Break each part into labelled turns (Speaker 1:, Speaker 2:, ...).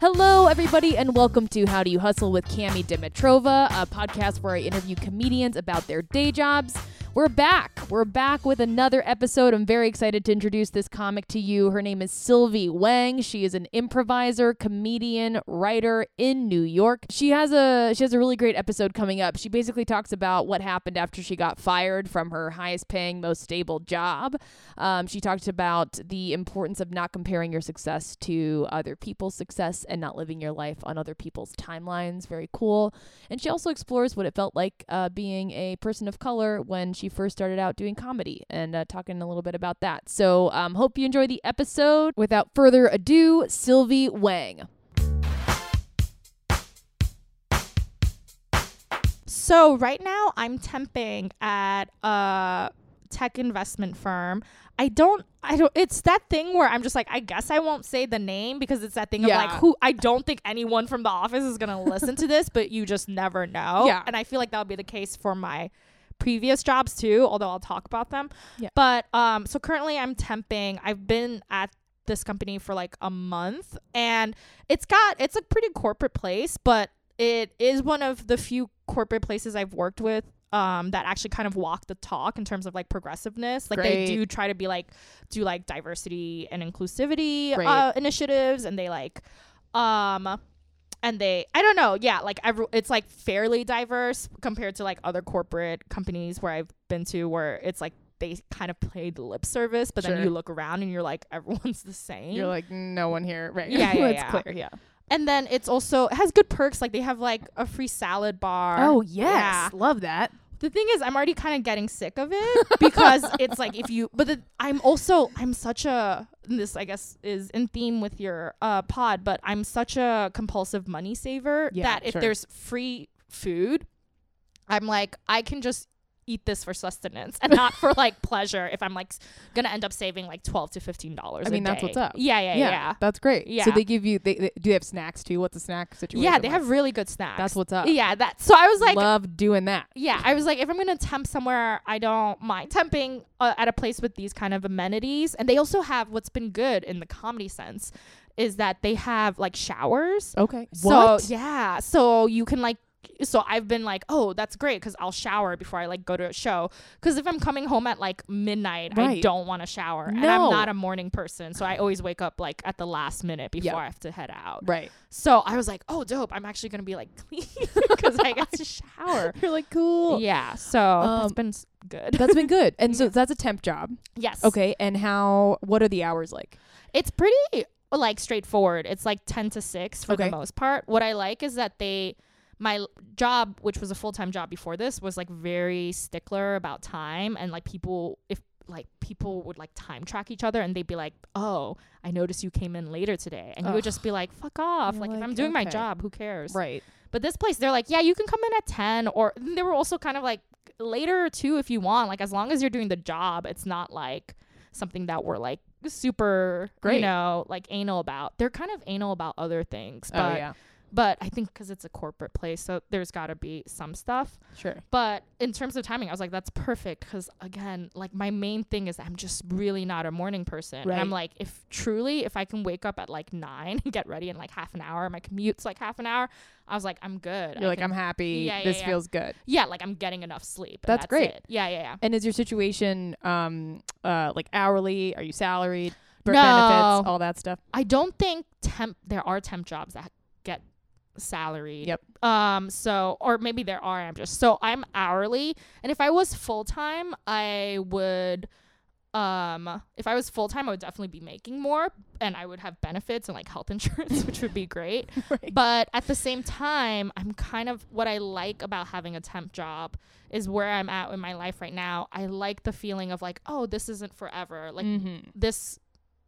Speaker 1: Hello, everybody, and welcome to How Do You Hustle with Cami Dimitrova, a podcast where I interview comedians about their day jobs. We're back. We're back with another episode. I'm very excited to introduce this comic to you. Her name is Sylvie Wang. She is an improviser, comedian, writer in New York. She has a she has a really great episode coming up. She basically talks about what happened after she got fired from her highest paying, most stable job. Um, she talked about the importance of not comparing your success to other people's success and not living your life on other people's timelines. Very cool. And she also explores what it felt like uh, being a person of color when she first started out doing comedy and uh, talking a little bit about that. So, um, hope you enjoy the episode. Without further ado, Sylvie Wang.
Speaker 2: So right now I'm temping at a tech investment firm. I don't I don't it's that thing where I'm just like I guess I won't say the name because it's that thing of like who I don't think anyone from the office is going to listen to this, but you just never know.
Speaker 1: Yeah.
Speaker 2: And I feel like that would be the case for my previous jobs too, although I'll talk about them.
Speaker 1: Yeah.
Speaker 2: But um so currently I'm temping. I've been at this company for like a month and it's got it's a pretty corporate place, but it is one of the few corporate places I've worked with um that actually kind of walk the talk in terms of like progressiveness. Like
Speaker 1: Great.
Speaker 2: they do try to be like do like diversity and inclusivity uh, initiatives and they like um and they I don't know, yeah, like every it's like fairly diverse compared to like other corporate companies where I've been to where it's like they kind of play the lip service, but
Speaker 1: Sure.
Speaker 2: then you look around and you're like everyone's the same.
Speaker 1: You're like, no one here. Right.
Speaker 2: Yeah, yeah,
Speaker 1: It's
Speaker 2: yeah.
Speaker 1: clear. Yeah.
Speaker 2: and then it's also it has good perks like they have like a free salad bar.
Speaker 1: Oh, yes.
Speaker 2: Yeah.
Speaker 1: Love that.
Speaker 2: The thing is, I'm already kind of getting sick of it because it's like if you, but the, I'm also I'm such a this I guess is in theme with your uh pod, but I'm such a compulsive money saver
Speaker 1: Yeah,
Speaker 2: that if
Speaker 1: sure.
Speaker 2: there's free food, I'm like I can just eat this for sustenance and not for like pleasure. If I'm like gonna end up saving like twelve to fifteen dollars,
Speaker 1: I mean, that's what's up.
Speaker 2: Yeah, yeah, yeah.
Speaker 1: That's great.
Speaker 2: Yeah.
Speaker 1: So they give you, they, they do they have snacks too? What's the snack situation?
Speaker 2: Yeah, they
Speaker 1: like?
Speaker 2: have really good snacks.
Speaker 1: That's what's up.
Speaker 2: Yeah, that. So I was like,
Speaker 1: love doing that.
Speaker 2: yeah, I was like, if I'm gonna temp somewhere, I don't mind temping uh, at a place with these kind of amenities. And they also have what's been good in the comedy sense is that they have like showers.
Speaker 1: Okay.
Speaker 2: So
Speaker 1: what?
Speaker 2: yeah, so you can like. So I've been like, oh, that's great because I'll shower before I like go to a show. Because if I'm coming home at like midnight, I don't want to shower, and I'm not a morning person, so I always wake up like at the last minute before
Speaker 1: Yeah.
Speaker 2: I have to head out.
Speaker 1: Right.
Speaker 2: So I was like, oh, dope! I'm actually gonna be like clean because I get to shower.
Speaker 1: You're like, cool.
Speaker 2: Yeah, so
Speaker 1: Um,
Speaker 2: been good.
Speaker 1: That's been good. And so that's a temp job.
Speaker 2: yes.
Speaker 1: Okay. And how, what are the hours like?
Speaker 2: It's pretty like straightforward. It's like 10 to 6 for
Speaker 1: Okay.
Speaker 2: the most part. What I like is that they my job, which was a full-time job before this, was like very stickler about time and like people if like people would like time track each other and they'd be like, "Oh, I noticed you came in later today." And you would just be like, "Fuck off.
Speaker 1: You're
Speaker 2: Like, if I'm doing my job, who cares?"
Speaker 1: Right.
Speaker 2: But this place, they're like, yeah, you can come in at 10 or they were also kind of like later too if you want. Like as long as you're doing the job, it's not like something that we're like super,
Speaker 1: Great.
Speaker 2: you know, like anal about. They're kind of anal about other things, oh, but
Speaker 1: oh, yeah.
Speaker 2: But I think cuz it's a corporate place, so there's got to be some stuff.
Speaker 1: Sure.
Speaker 2: But in terms of timing, I was like that's perfect cuz again, like my main thing is I'm just really not a morning person. Right. And I'm like if truly if I can wake up at like 9 and get ready in like half an hour, my commute's like half an hour, I was like I'm good. I
Speaker 1: You're like,
Speaker 2: can-
Speaker 1: I'm happy.
Speaker 2: Yeah, yeah,
Speaker 1: this
Speaker 2: yeah.
Speaker 1: feels good.
Speaker 2: yeah, like I'm getting enough sleep. and
Speaker 1: That's great.
Speaker 2: it. Yeah, yeah, yeah.
Speaker 1: And is your situation um uh like hourly? Are you salaried?
Speaker 2: No.
Speaker 1: Benefits, all that stuff.
Speaker 2: I don't think temp there are temp jobs that get salaried.
Speaker 1: Yep.
Speaker 2: Um so or maybe there are I'm just so I'm hourly and if I was full time I would um if I was full time I would definitely be making more and I would have benefits and like health insurance which would be great.
Speaker 1: Right.
Speaker 2: But at the same time, I'm kind of what I like about having a temp job is where I'm at in my life right now. I like the feeling of like, oh, this isn't forever. Like
Speaker 1: mm-hmm.
Speaker 2: this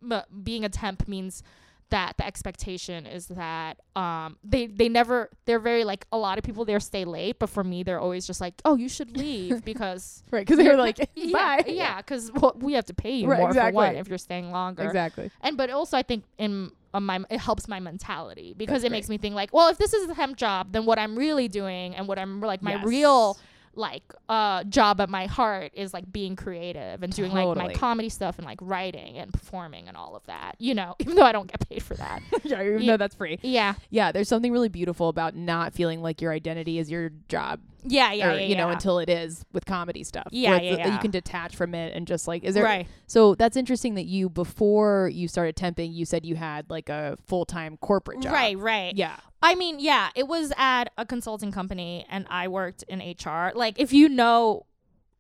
Speaker 2: m- being a temp means that the expectation is that um they they never they're very like a lot of people there stay late but for me they're always just like oh you should leave because
Speaker 1: Right. Because they're like,
Speaker 2: yeah
Speaker 1: bye.
Speaker 2: yeah because well, we have to pay you
Speaker 1: Right,
Speaker 2: more for one if you're staying longer
Speaker 1: Exactly.
Speaker 2: and but also I think in uh, my it helps my mentality because
Speaker 1: That's
Speaker 2: it makes me think like, well, if this is a temp job, then what I'm really doing and what I'm like my
Speaker 1: Yes.
Speaker 2: real like uh job at my heart is like being creative and doing like my comedy stuff and like writing and performing and all of that. You know, even though I don't get paid for that.
Speaker 1: yeah, even
Speaker 2: Yeah.
Speaker 1: though that's free.
Speaker 2: yeah.
Speaker 1: Yeah, there's something really beautiful about not feeling like your identity is your job,
Speaker 2: Yeah, yeah,
Speaker 1: or,
Speaker 2: yeah.
Speaker 1: you know,
Speaker 2: yeah.
Speaker 1: until it is with comedy stuff.
Speaker 2: Yeah,
Speaker 1: where
Speaker 2: yeah,
Speaker 1: You can detach from it and just like, is there?
Speaker 2: right.
Speaker 1: So that's interesting that you before you started temping, you said you had like a full time corporate job.
Speaker 2: Right, right.
Speaker 1: Yeah.
Speaker 2: I mean, yeah, it was at a consulting company and I worked in HR. Like if you know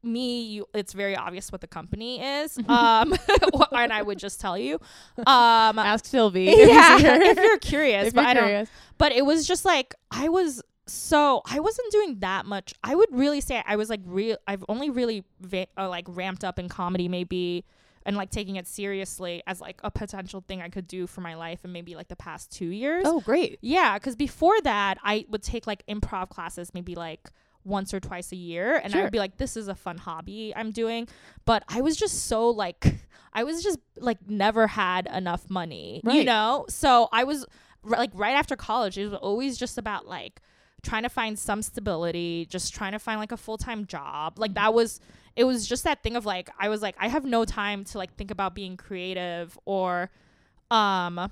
Speaker 2: me, you, it's very obvious what the company is. Um and I would just tell you. Um
Speaker 1: Ask Sylvie.
Speaker 2: yeah, if you're curious,
Speaker 1: If
Speaker 2: but
Speaker 1: you're
Speaker 2: I don't
Speaker 1: curious.
Speaker 2: but it was just like I was so I wasn't doing that much. I would really say I was like real. I've only really va- uh, like ramped up in comedy maybe and like taking it seriously as like a potential thing I could do for my life and maybe like the past two years.
Speaker 1: Oh, great.
Speaker 2: Yeah, because before that I would take like improv classes maybe like once or twice a year and I would be like this is a fun hobby I'm doing but I was just so like I was just like never had enough money you know so I was r- like right after college it was always just about like trying to find some stability just trying to find like a full-time job like that was it was just that thing of like I was like I have no time to like think about being creative or um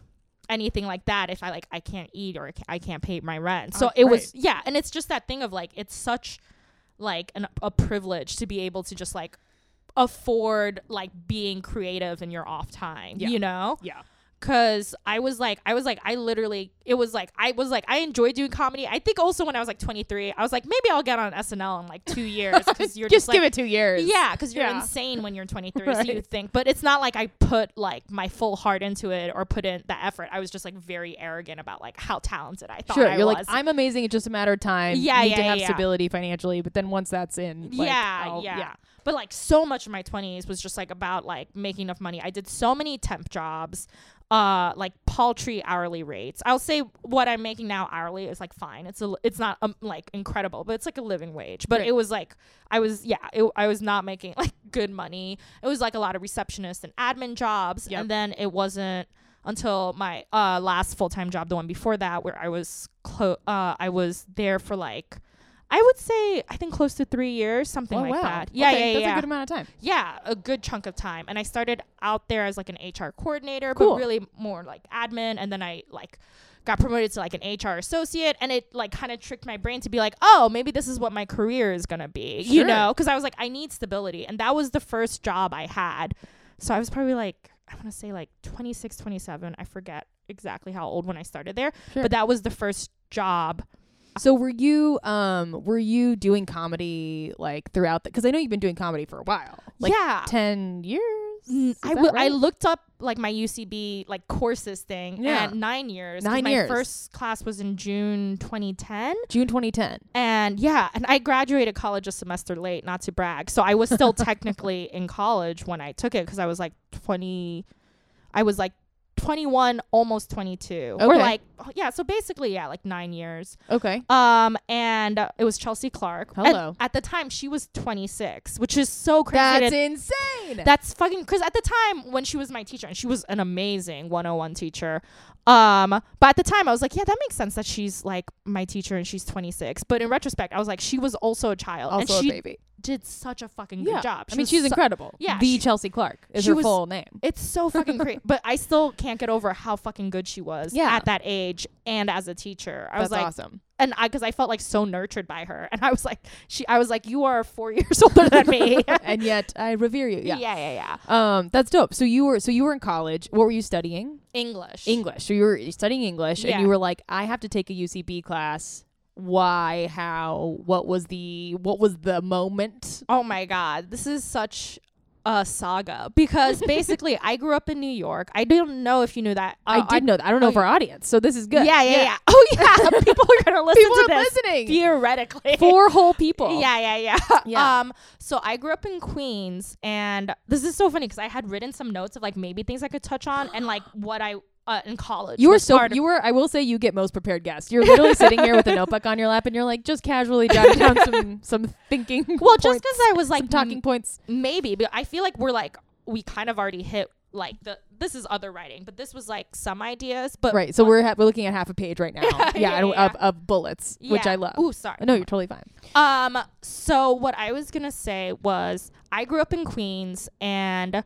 Speaker 2: anything like that if I like I can't eat or I can't pay my rent. So
Speaker 1: Oh,
Speaker 2: it was yeah, and it's just that thing of like it's such like an, a privilege to be able to just like afford like being creative in your off time,
Speaker 1: Yeah.
Speaker 2: you know?
Speaker 1: Yeah.
Speaker 2: Cause I was like, I was like, I literally, it was like, I was like, I enjoy doing comedy. I think also when I was like 23, I was like, maybe I'll get on SNL in like two years. Cause you're
Speaker 1: just
Speaker 2: just,
Speaker 1: give
Speaker 2: like,
Speaker 1: it two years.
Speaker 2: yeah, because you're
Speaker 1: Yeah.
Speaker 2: insane when you're 23, so you think. But it's not like I put like my full heart into it or put in the effort. I was just like very arrogant about like how talented I thought
Speaker 1: Sure.
Speaker 2: I
Speaker 1: You're
Speaker 2: was.
Speaker 1: like, I'm amazing. It's just a matter of time.
Speaker 2: Yeah,
Speaker 1: Need
Speaker 2: yeah,
Speaker 1: to have
Speaker 2: yeah.
Speaker 1: stability financially, but then once that's in, like,
Speaker 2: yeah,
Speaker 1: I'll-
Speaker 2: yeah, But like so much of my 20s was just like about like making enough money. I did so many temp jobs, uh, like paltry hourly rates. I'll say what I'm making now hourly is like fine. It's a, it's not um, like incredible, but it's like a living wage. But
Speaker 1: Right.
Speaker 2: it was like I was yeah, it, I was not making like good money. It was like a lot of receptionist and admin jobs,
Speaker 1: Yep.
Speaker 2: and then it wasn't until my uh last full time job, the one before that, where I was clo- uh I was there for like. I would say I think close to three years, something
Speaker 1: Oh,
Speaker 2: like
Speaker 1: wow.
Speaker 2: that. Yeah,
Speaker 1: Okay,
Speaker 2: yeah,
Speaker 1: That's
Speaker 2: yeah.
Speaker 1: a good amount of time.
Speaker 2: Yeah, a good chunk of time. And I started out there as like an HR coordinator,
Speaker 1: Cool.
Speaker 2: but really more like admin. And then I like got promoted to like an HR associate, and it like kind of tricked my brain to be like, oh, maybe this is what my career is gonna be, you know? Because I was like, I need stability, and that was the first job I had. So I was probably like, I want to say like 26, 27. I forget exactly how old when I started there,
Speaker 1: Sure.
Speaker 2: but that was the first job.
Speaker 1: So were you um were you doing comedy like throughout the because I know you've been doing comedy for a while. Like
Speaker 2: yeah.
Speaker 1: ten years?
Speaker 2: Mm, I w- I
Speaker 1: right?
Speaker 2: looked up like my UCB like courses thing
Speaker 1: Yeah.
Speaker 2: and nine years.
Speaker 1: Nine
Speaker 2: my
Speaker 1: years.
Speaker 2: first class was in June 2010,
Speaker 1: June twenty ten.
Speaker 2: and yeah, and I graduated college a semester late. Not to brag, so I was still technically in college when I took it because I was like 20. I was like 21, almost 22, or
Speaker 1: Okay.
Speaker 2: like yeah. So basically, yeah, like nine years.
Speaker 1: Okay.
Speaker 2: Um, and uh, it was Chelsea Clark.
Speaker 1: Hello.
Speaker 2: at the time, she was 26, which is so crazy.
Speaker 1: That's insane.
Speaker 2: that's fucking because at the time when she was my teacher and she was an amazing 101 teacher um but at the time i was like yeah that makes sense that she's like my teacher and she's 26 but in retrospect i was like she was also a child
Speaker 1: also
Speaker 2: and she
Speaker 1: a baby.
Speaker 2: did such a fucking
Speaker 1: Yeah.
Speaker 2: good job
Speaker 1: I mean, she's
Speaker 2: so-
Speaker 1: incredible.
Speaker 2: yeah,
Speaker 1: The
Speaker 2: she-
Speaker 1: Chelsea Clark is her
Speaker 2: was-
Speaker 1: full name.
Speaker 2: it's so fucking great but i still can't get over how fucking good she was
Speaker 1: Yeah.
Speaker 2: at that age and as a teacher i was
Speaker 1: That's
Speaker 2: like
Speaker 1: awesome.
Speaker 2: And i because i felt like so nurtured by her and i was like she i was like you are four years older than me
Speaker 1: and yet I revere you. Yeah.
Speaker 2: yeah yeah yeah
Speaker 1: Um, that's dope. So you were so you were in college. What were you studying?
Speaker 2: english
Speaker 1: English. So you were studying English, and you were like, I have to take a UCB class. Why? How? What was the What was the moment?
Speaker 2: Oh my god, this is such a saga because basically I grew up in New York. I don't know if you knew that.
Speaker 1: I
Speaker 2: Uh,
Speaker 1: did know that. I don't know
Speaker 2: oh,
Speaker 1: if our audience. So this is good.
Speaker 2: Yeah, yeah, yeah, Oh yeah, people are gonna listen
Speaker 1: People
Speaker 2: to
Speaker 1: are
Speaker 2: this
Speaker 1: listening.
Speaker 2: theoretically.
Speaker 1: Four whole people.
Speaker 2: Yeah, yeah, yeah.
Speaker 1: Yeah.
Speaker 2: Um, so I grew up in Queens, and this is so funny because I had written some notes of like maybe things I could touch on and like what I uh, in college.
Speaker 1: You were so you were. I will say you get most prepared guests. You're literally sitting here with a notebook on your lap, and you're like just casually jotting down some some thinking.
Speaker 2: well, just because I was like
Speaker 1: talking points.
Speaker 2: maybe, but I feel like we're like we kind of already hit like the this is other writing, but this was like some ideas. But
Speaker 1: right. So
Speaker 2: one-
Speaker 1: we're ha- we're looking at half a page right now. yeah,
Speaker 2: Yeah, yeah.
Speaker 1: Of, of bullets, which I love.
Speaker 2: Ooh, sorry.
Speaker 1: No, you're totally fine.
Speaker 2: Um, so what I was gonna say was I grew up in Queens and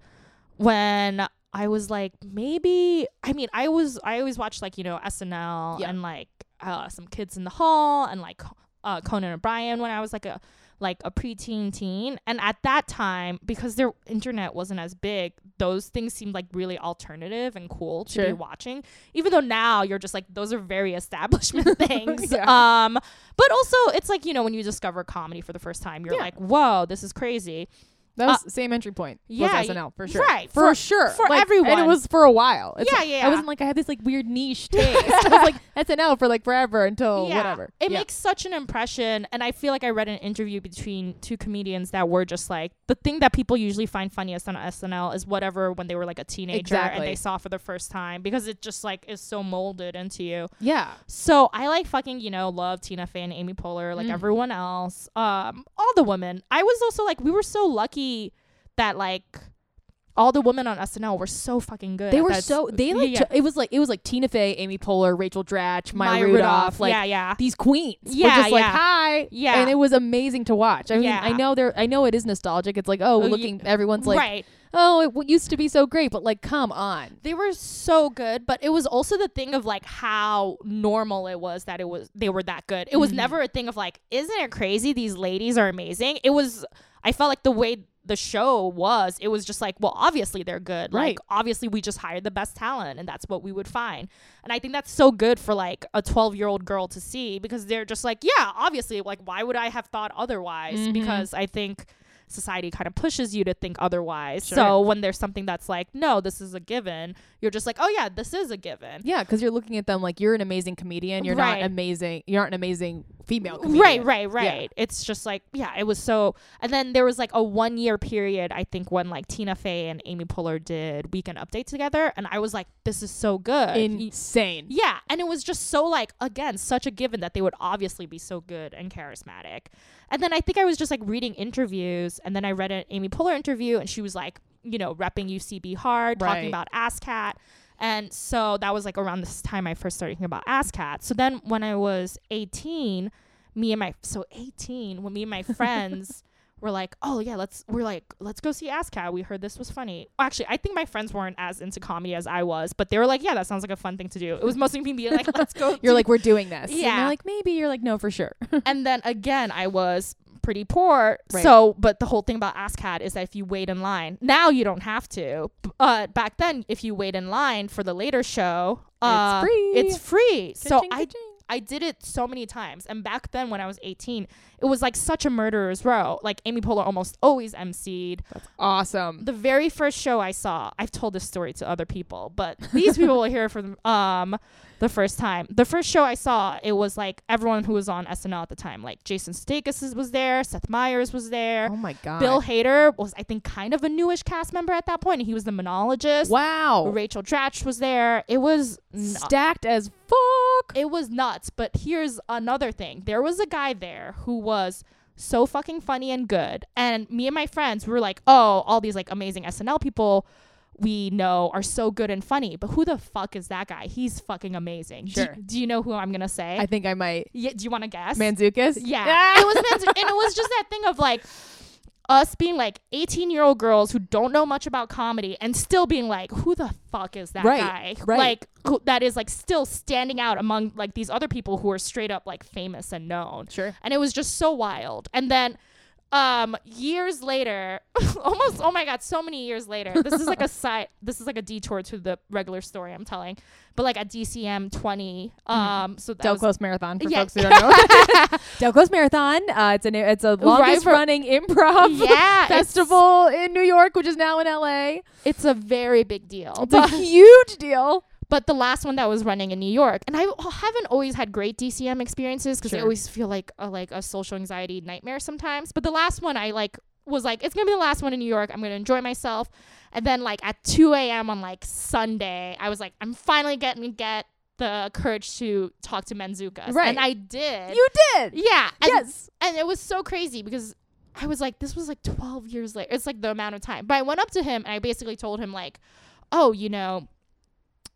Speaker 2: when I was like maybe I mean I was I always watched like, you know, SNL
Speaker 1: Yeah.
Speaker 2: and like uh some kids in the hall and like uh Conan O'Brien when I was like a like a preteen teen and at that time because their internet wasn't as big those things seemed like really alternative and cool to be watching even though now you're just like those are very establishment things
Speaker 1: Yeah.
Speaker 2: um but also it's like you know when you discover comedy for the first time you're
Speaker 1: Yeah.
Speaker 2: like whoa this is crazy
Speaker 1: That was the same entry point.
Speaker 2: Uh, yeah,
Speaker 1: SNL for sure.
Speaker 2: right,
Speaker 1: for,
Speaker 2: for-
Speaker 1: sure
Speaker 2: for
Speaker 1: Like, and it was for a while. It's
Speaker 2: Yeah,
Speaker 1: not-
Speaker 2: yeah,
Speaker 1: I wasn't like I had this like weird niche taste. I was like SNL for like forever until
Speaker 2: yeah,
Speaker 1: whatever.
Speaker 2: It
Speaker 1: yeah.
Speaker 2: makes such an impression. And I feel like I read an interview between two comedians that were just like, the thing that people usually find funniest on SNL is whatever when they were like a teenager and they saw for the first time because it just like is so molded into you.
Speaker 1: yeah.
Speaker 2: So I like fucking, you know, love Tina Fey and Amy Poehler, like
Speaker 1: Mm.
Speaker 2: everyone else. Um, all the women. I was also like, we were so lucky that like all the women on SNL were so fucking good.
Speaker 1: They were so they like
Speaker 2: yeah,
Speaker 1: t- it was like it was like Tina Fey, Amy Poehler, Rachel Dratch, Maya,
Speaker 2: Maya
Speaker 1: Rudolph, like
Speaker 2: yeah, yeah.
Speaker 1: these queens were
Speaker 2: Yeah,
Speaker 1: just like
Speaker 2: yeah.
Speaker 1: hi,
Speaker 2: Yeah.
Speaker 1: and it was amazing to watch. I mean,
Speaker 2: Yeah.
Speaker 1: I know there, I know it is nostalgic. It's like oh,
Speaker 2: Oh,
Speaker 1: looking, everyone's like
Speaker 2: right.
Speaker 1: oh, it w- used to be so great, but like come on,
Speaker 2: They were so good, but it was also the thing of like how normal it was that it was they were that good. It was
Speaker 1: Mhm.
Speaker 2: never a thing of like, isn't it crazy? These ladies are amazing. It was I felt like the way the show was, it was just like, well, obviously they're good.
Speaker 1: Right.
Speaker 2: Like obviously we just hired the best talent and that's what we would find. And I think that's so good for like a 12-year-old girl to see because they're just like, yeah, obviously like why would I have thought otherwise?
Speaker 1: Mhm.
Speaker 2: Because I think society kind of pushes you to think otherwise.
Speaker 1: Sure.
Speaker 2: So when there's something that's like, no, this is a given, you're just like, oh yeah, this is a given.
Speaker 1: yeah, because you're looking at them like you're an amazing comedian. You're
Speaker 2: Right.
Speaker 1: not amazing. You aren't an amazing female. Comedian.
Speaker 2: Right, right, right. It's just like, yeah, it was so. And then there was like a one year period, I think, when like Tina Fey and Amy Poehler did Weekend Update together. And I was like, this is so good.
Speaker 1: Insane.
Speaker 2: yeah. And it was just so like, again, such a given that they would obviously be so good and charismatic. And then I think I was just like reading interviews. And then I read an Amy Poehler interview and she was like, you know, repping UCB hard,
Speaker 1: Right.
Speaker 2: talking about ASCAT. And so that was like around this time I first started thinking about ASCAT. So then when I was 18, me and my so 18, when me and my friends were like, "Oh yeah, let's we're like, let's go see ASCAT. We heard this was funny." Actually, I think my friends weren't as into comedy as I was, but they were like, "Yeah, that sounds like a fun thing to do." It was mostly me being like, "Let's go."
Speaker 1: You're
Speaker 2: do
Speaker 1: like we're doing this. And
Speaker 2: Yeah.
Speaker 1: they're like maybe. You're like no for sure.
Speaker 2: and then again, I was pretty poor.
Speaker 1: Right.
Speaker 2: So, but the whole thing about ASCAT is that if you wait in line, now you don't have to. But back then, if you wait in line for the later show, uh,
Speaker 1: free.
Speaker 2: It's free. so
Speaker 1: Ka-ching,
Speaker 2: I
Speaker 1: ka-ching.
Speaker 2: I did it so many times. And back then, when I was 18, it was like such a murderer's row. Like Amy Poehler almost always emceed.
Speaker 1: awesome.
Speaker 2: The very first show I saw, I've told this story to other people, but these people will hear it for um the first time. The first show I saw, it was like everyone who was on SNL at the time. Like Jason Sudeikis was there, Seth Meyers was there.
Speaker 1: Oh my god.
Speaker 2: Bill Hader was, I think, kind of a newish cast member at that point. and He was the monologist.
Speaker 1: Wow.
Speaker 2: Rachel Dratch was there. It was
Speaker 1: Stacked as fuck.
Speaker 2: It was nuts. But here's another thing: there was a guy there who was so fucking funny and good, and me and my friends were like, "Oh, all these like amazing SNL people." We know are so good and funny, but who the fuck is that guy? He's fucking amazing. Do-
Speaker 1: Sure.
Speaker 2: Do, you know who I'm gonna say?
Speaker 1: I think I might.
Speaker 2: yeah, do you want to guess?
Speaker 1: Mantzoukas.
Speaker 2: Yeah. it was and it was just that thing of like us being like 18 year old girls who don't know much about comedy and still being like, who the fuck is that
Speaker 1: Right,
Speaker 2: guy?
Speaker 1: right.
Speaker 2: Like who, that is like still standing out among like these other people who are straight up like famous and known.
Speaker 1: Sure.
Speaker 2: And it was just so wild. And then um years later almost oh my god so many years later this is like a side this is like a detour to the regular story i'm telling but like at dcm 20 um so that
Speaker 1: Del
Speaker 2: was
Speaker 1: Close Marathon for
Speaker 2: Yeah.
Speaker 1: folks who don't know. Del Close Marathon. Uh, it's an it's a longest
Speaker 2: for-
Speaker 1: running improv
Speaker 2: yeah
Speaker 1: festival in New York, which is now in LA.
Speaker 2: it's a very big deal
Speaker 1: It's a huge deal.
Speaker 2: But the last one that was running in New York, and I haven't always had great DCM experiences because I always feel like a, like a social anxiety nightmare sometimes. But the last one, I like was like, it's gonna be the last one in New York. I'm gonna enjoy myself. And then like at 2 a.m. on like Sunday, I was like, I'm finally getting to get the courage to talk to Mantzoukas,
Speaker 1: Right.
Speaker 2: and I did.
Speaker 1: You did.
Speaker 2: yeah, and,
Speaker 1: yes.
Speaker 2: and it was so crazy because I was like, this was like 12 years later. It's like the amount of time. But I went up to him and I basically told him like, oh, you know,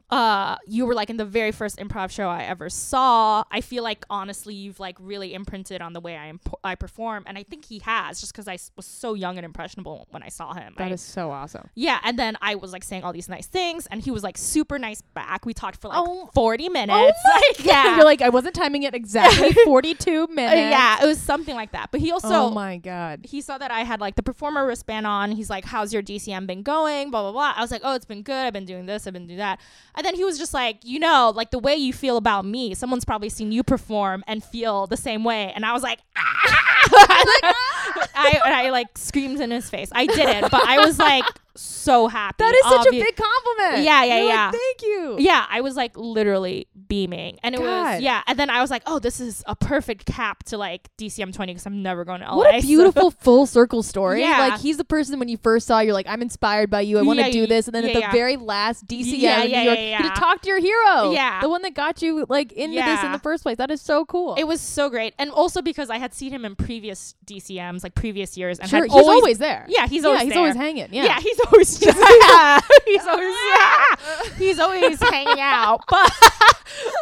Speaker 2: uh you were like in the very first improv show I ever saw. I feel like honestly you've like really imprinted on the way I imp- I perform and I think he has just cuz I s- was so young and impressionable when I saw him.
Speaker 1: That
Speaker 2: I-
Speaker 1: is so awesome.
Speaker 2: yeah, and then I was like saying all these nice things and he was like super nice back. We talked for like
Speaker 1: Oh.
Speaker 2: 40 minutes. Oh like, yeah.
Speaker 1: You're like, I wasn't timing it exactly 42
Speaker 2: Uh,
Speaker 1: minutes.
Speaker 2: yeah, it was something like that. But he also
Speaker 1: oh my god.
Speaker 2: he saw that I had like the performer wristband on. He's like, "How's your DCM been going?" Blah blah blah. I was like, "Oh, it's been good. I've been doing this. I've been doing that." And then he was just like, "You know, like the way you feel about me, someone's probably seen you perform and feel the same way." And I was like, I, and I like screamed in his face. I didn't, but I was like so happy.
Speaker 1: That is such a big compliment.
Speaker 2: Yeah, yeah,
Speaker 1: You're like,
Speaker 2: yeah.
Speaker 1: Thank you.
Speaker 2: yeah, I was like literally beaming, and it
Speaker 1: God.
Speaker 2: was yeah. And then I was like, "Oh, this is a perfect cap to like DCM twenty because I'm never going to LA."
Speaker 1: What a
Speaker 2: so-
Speaker 1: beautiful full circle story.
Speaker 2: Yeah.
Speaker 1: Like he's the person when you first saw, you're like, I'm inspired by you. I want to
Speaker 2: Yeah,
Speaker 1: do this. And then
Speaker 2: yeah,
Speaker 1: at the
Speaker 2: yeah.
Speaker 1: very last DCM
Speaker 2: Yeah, yeah,
Speaker 1: York,
Speaker 2: yeah,
Speaker 1: you
Speaker 2: yeah.
Speaker 1: get to talk to your hero.
Speaker 2: Yeah.
Speaker 1: The one that got you like into this in the first place. That is so cool.
Speaker 2: It was so great, and also because I had seen him in previous DCMs, like previous years, and
Speaker 1: sure.
Speaker 2: had
Speaker 1: He's always, there.
Speaker 2: yeah, he's always
Speaker 1: yeah, he's
Speaker 2: there.
Speaker 1: always hanging. Yeah.
Speaker 2: Yeah, he's always yeah, he's always yeah, he's always hanging out. But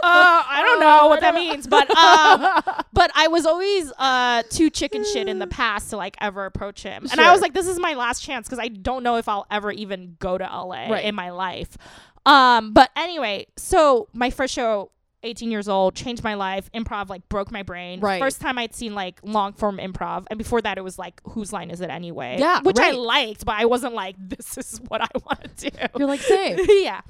Speaker 2: uh, I don't know what that means, but um, but I was always uh too chicken shit in the past to like ever approach him, and I was like, this is my last chance because I don't know if I'll ever even go to LA
Speaker 1: Right.
Speaker 2: in my life. Um, but anyway, so my first show. 18 years old, changed my life. Improv like broke my brain.
Speaker 1: Right.
Speaker 2: First time I'd seen like long form improv, and before that it was like whose line is it anyway?
Speaker 1: Yeah,
Speaker 2: which I liked, but I wasn't like this is what I want to do.
Speaker 1: You're like, same.
Speaker 2: yeah.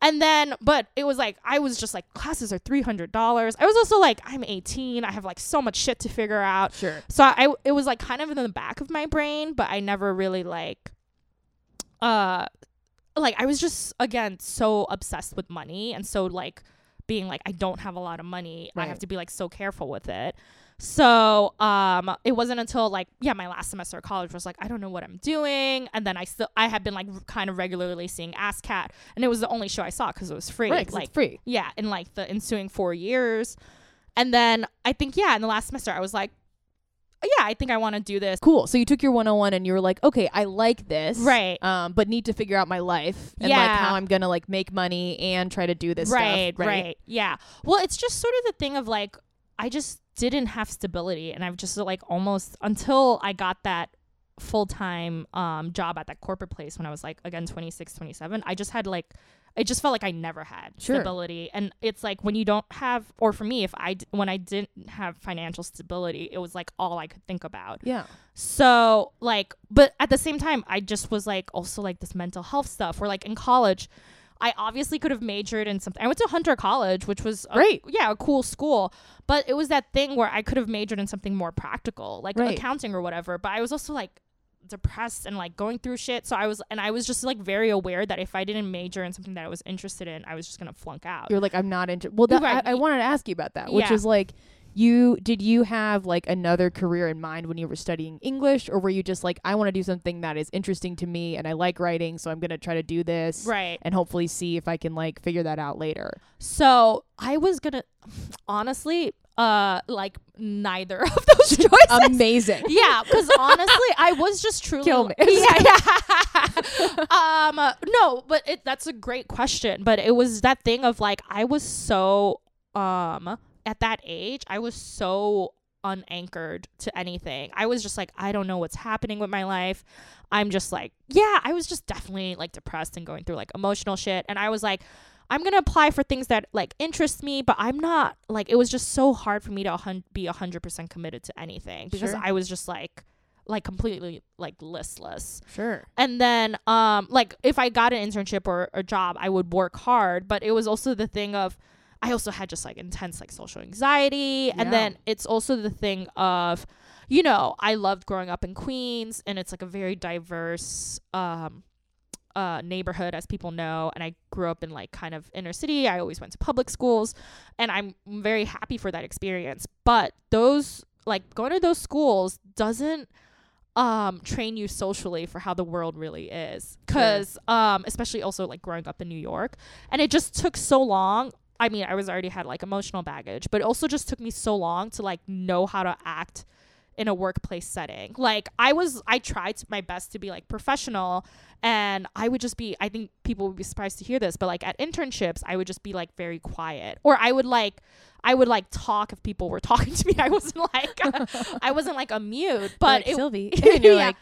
Speaker 2: And then, but it was like, I was just like, classes are $300. I was also like, I'm 18. I have like so much shit to figure out.
Speaker 1: Sure.
Speaker 2: So I, it was like kind of in the back of my brain, but I never really like, uh, like I was just, again, so obsessed with money and so like being like, I don't have a lot of money. I have to be like so careful with it. So um it wasn't until like yeah my last semester of college was like I don't know what I'm doing and then I still I had been like r- kind of regularly seeing ASCAT, and it was the only show I saw because it was free
Speaker 1: Right.
Speaker 2: like
Speaker 1: it's free.
Speaker 2: yeah in like the ensuing four years and then I think yeah in the last semester I was like yeah I think I want to do this
Speaker 1: Cool. So you took your 101 and you were like, okay, I like this.
Speaker 2: Right.
Speaker 1: Um, but need to figure out my life and like
Speaker 2: Yeah.
Speaker 1: how I'm gonna like make money and try to do this
Speaker 2: right,
Speaker 1: stuff. Right.
Speaker 2: right, yeah. Well, it's just sort of the thing of like I just didn't have stability, and I've just like almost until I got that full time um job at that corporate place when I was like again 26, 27. I just had like it just felt like I never had
Speaker 1: Sure.
Speaker 2: stability, and it's like when you don't have, or for me, if I d- when I didn't have financial stability, it was like all I could think about.
Speaker 1: Yeah.
Speaker 2: So like, but at the same time, I just was like also like this mental health stuff. Where like in college, I obviously could have majored in something. I went to Hunter College, which was a,
Speaker 1: Great.
Speaker 2: yeah, a cool school. But it was that thing where I could have majored in something more practical, like
Speaker 1: Right.
Speaker 2: accounting or whatever. But I was also like depressed and like going through shit. So I was, and I was just like very aware that if I didn't major in something that I was interested in, I was just gonna flunk out.
Speaker 1: You're like, I'm not into. Well, that,
Speaker 2: Right.
Speaker 1: I, I wanted to ask you about that, which
Speaker 2: Yeah.
Speaker 1: is like, you did you have like another career in mind when you were studying English, or were you just like, I want to do something that is interesting to me and I like writing, so I'm gonna try to do this,
Speaker 2: Right.
Speaker 1: and hopefully see if I can like figure that out later.
Speaker 2: So I was gonna, honestly, uh, like neither of those choices.
Speaker 1: Amazing.
Speaker 2: yeah, because honestly, I was just truly
Speaker 1: Kill me.
Speaker 2: Yeah, yeah. um, uh, no, but it that's a great question. But it was that thing of like I was so um at that age, I was so unanchored to anything. I was just like, I don't know what's happening with my life. I'm just like, yeah, I was just definitely like depressed and going through like emotional shit. And I was like, I'm gonna apply for things that like interest me, but I'm not like it was just so hard for me to hun- be a hundred percent committed to anything because
Speaker 1: Sure.
Speaker 2: I was just like like completely like listless.
Speaker 1: Sure.
Speaker 2: And then um like if I got an internship or a job, I would work hard, but it was also the thing of I also had just like intense like social anxiety
Speaker 1: Yeah.
Speaker 2: and then it's also the thing of you know, I loved growing up in Queens and it's like a very diverse um uh, neighborhood, as people know, and I grew up in like kind of inner city. I always went to public schools, and I'm very happy for that experience. But those, like going to those schools, doesn't um train you socially for how the world really is because um especially also like growing up in new york and it just took so long i mean i was already had like emotional baggage but it also just took me so long to like know how to act in a workplace setting. Like I was I tried my best to be like professional and I would just be I think people would be surprised to hear this, but like at internships, I would just be like very quiet. Or I would like I would like talk if people were talking to me. I wasn't like I wasn't like a mute, but
Speaker 1: like,
Speaker 2: it,
Speaker 1: Sylvie, and you're
Speaker 2: yeah.
Speaker 1: like,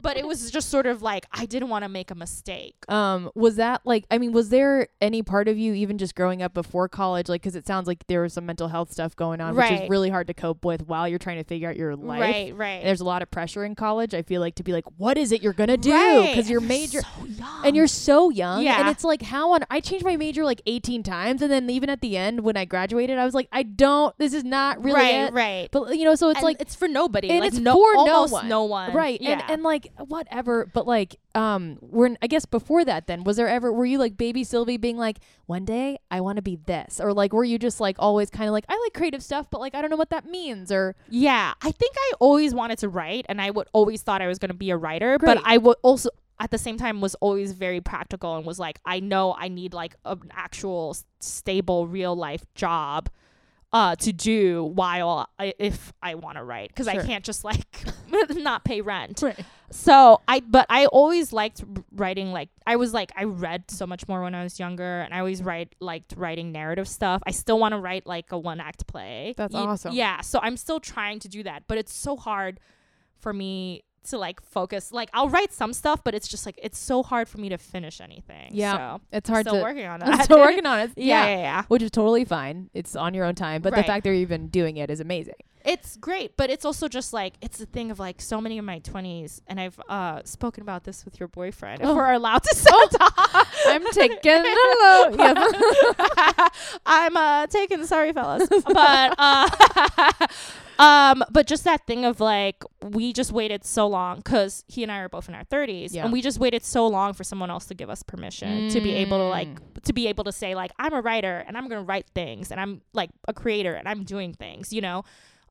Speaker 2: but it was just sort of like I didn't want to make a mistake.
Speaker 1: um, was that like? I mean, was there any part of you even just growing up before college, like, because it sounds like there was some mental health stuff going on, which is really hard to cope with while you're trying to figure out your life.
Speaker 2: Right, right.
Speaker 1: There's a lot of pressure in college. I feel like to be like, what is it you're gonna do?
Speaker 2: Right, and
Speaker 1: your
Speaker 2: you're
Speaker 1: major.
Speaker 2: so
Speaker 1: and you're so young and it's like how on i changed my major like 18 times and then even at the end when i graduated i was like i don't this is not really
Speaker 2: right,
Speaker 1: it
Speaker 2: right.
Speaker 1: but you know so it's
Speaker 2: And
Speaker 1: like
Speaker 2: it's for nobody.
Speaker 1: and
Speaker 2: like
Speaker 1: it's
Speaker 2: no,
Speaker 1: for no
Speaker 2: almost
Speaker 1: one.
Speaker 2: no one.
Speaker 1: right
Speaker 2: Yeah.
Speaker 1: and and like whatever but like um we're i guess before that then was there ever were you like baby sylvie being like one day i want to be this or like were you just like always kind of like i like creative stuff but like i don't know what that means or
Speaker 2: Yeah, I think I always wanted to write, and I would always thought I was going to be a writer.
Speaker 1: Great.
Speaker 2: But I would also, at the same time, was always very practical and was like, I know I need like an actual stable real life job, uh, to do while I, if I want to write, because
Speaker 1: Sure.
Speaker 2: I can't just like not pay rent.
Speaker 1: right
Speaker 2: So I, but I always liked writing. Like I was like I read so much more when I was younger, and I always write liked writing narrative stuff. I still want to write like a one act play.
Speaker 1: That's
Speaker 2: Ye-
Speaker 1: awesome.
Speaker 2: Yeah, so I'm still trying to do that, but it's so hard for me to like focus. Like I'll write some stuff, but it's just like it's so hard for me to finish anything.
Speaker 1: Yeah,
Speaker 2: so
Speaker 1: it's hard
Speaker 2: still
Speaker 1: to
Speaker 2: working on that.
Speaker 1: still working on it
Speaker 2: yeah, yeah, yeah.
Speaker 1: which is totally fine it's on your own time but the fact that you're even doing it is amazing
Speaker 2: It's great, but it's also just like it's a thing of like so many of my twenties, and I've uh spoken about this with your boyfriend. If
Speaker 1: Oh.
Speaker 2: we're allowed to say talk.
Speaker 1: I'm taking. Yes.
Speaker 2: I'm uh taking sorry fellas. But uh um but just that thing of like we just waited so long cuz he and I are both in our 30s
Speaker 1: Yeah.
Speaker 2: and we just waited so long for someone else to give us permission to be able to like
Speaker 1: Mm.
Speaker 2: to be able to say like I'm a writer and I'm going to write things and I'm like a creator and I'm doing things, you know.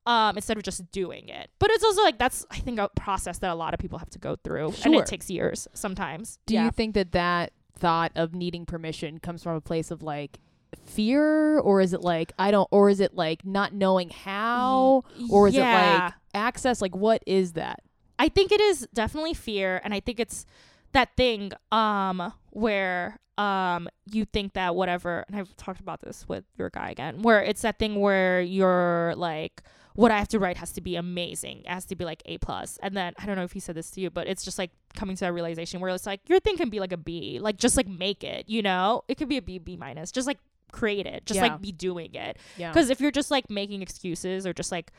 Speaker 2: Um, instead of just doing it, but it's also like that's I think a process that a lot of people have to go through, and it takes years sometimes.
Speaker 1: Do
Speaker 2: yeah.
Speaker 1: you think that that thought of needing permission comes from a place of like fear or is it like I don't or is it like not knowing how or is it like access like what is that?
Speaker 2: I think it is definitely fear and I think it's that thing um where um you think that whatever and I've talked about this with your guy again where it's that thing where you're like what I have to write has to be amazing. It has to be like A plus. And then I don't know if he said this to you, but it's just like coming to that realization where it's like your thing can be like a B. Like just like make it, you know? It could be a B, B minus. Just like create it. Just
Speaker 1: Yeah.
Speaker 2: like be doing it.
Speaker 1: Yeah.
Speaker 2: Because if you're just like making excuses or just like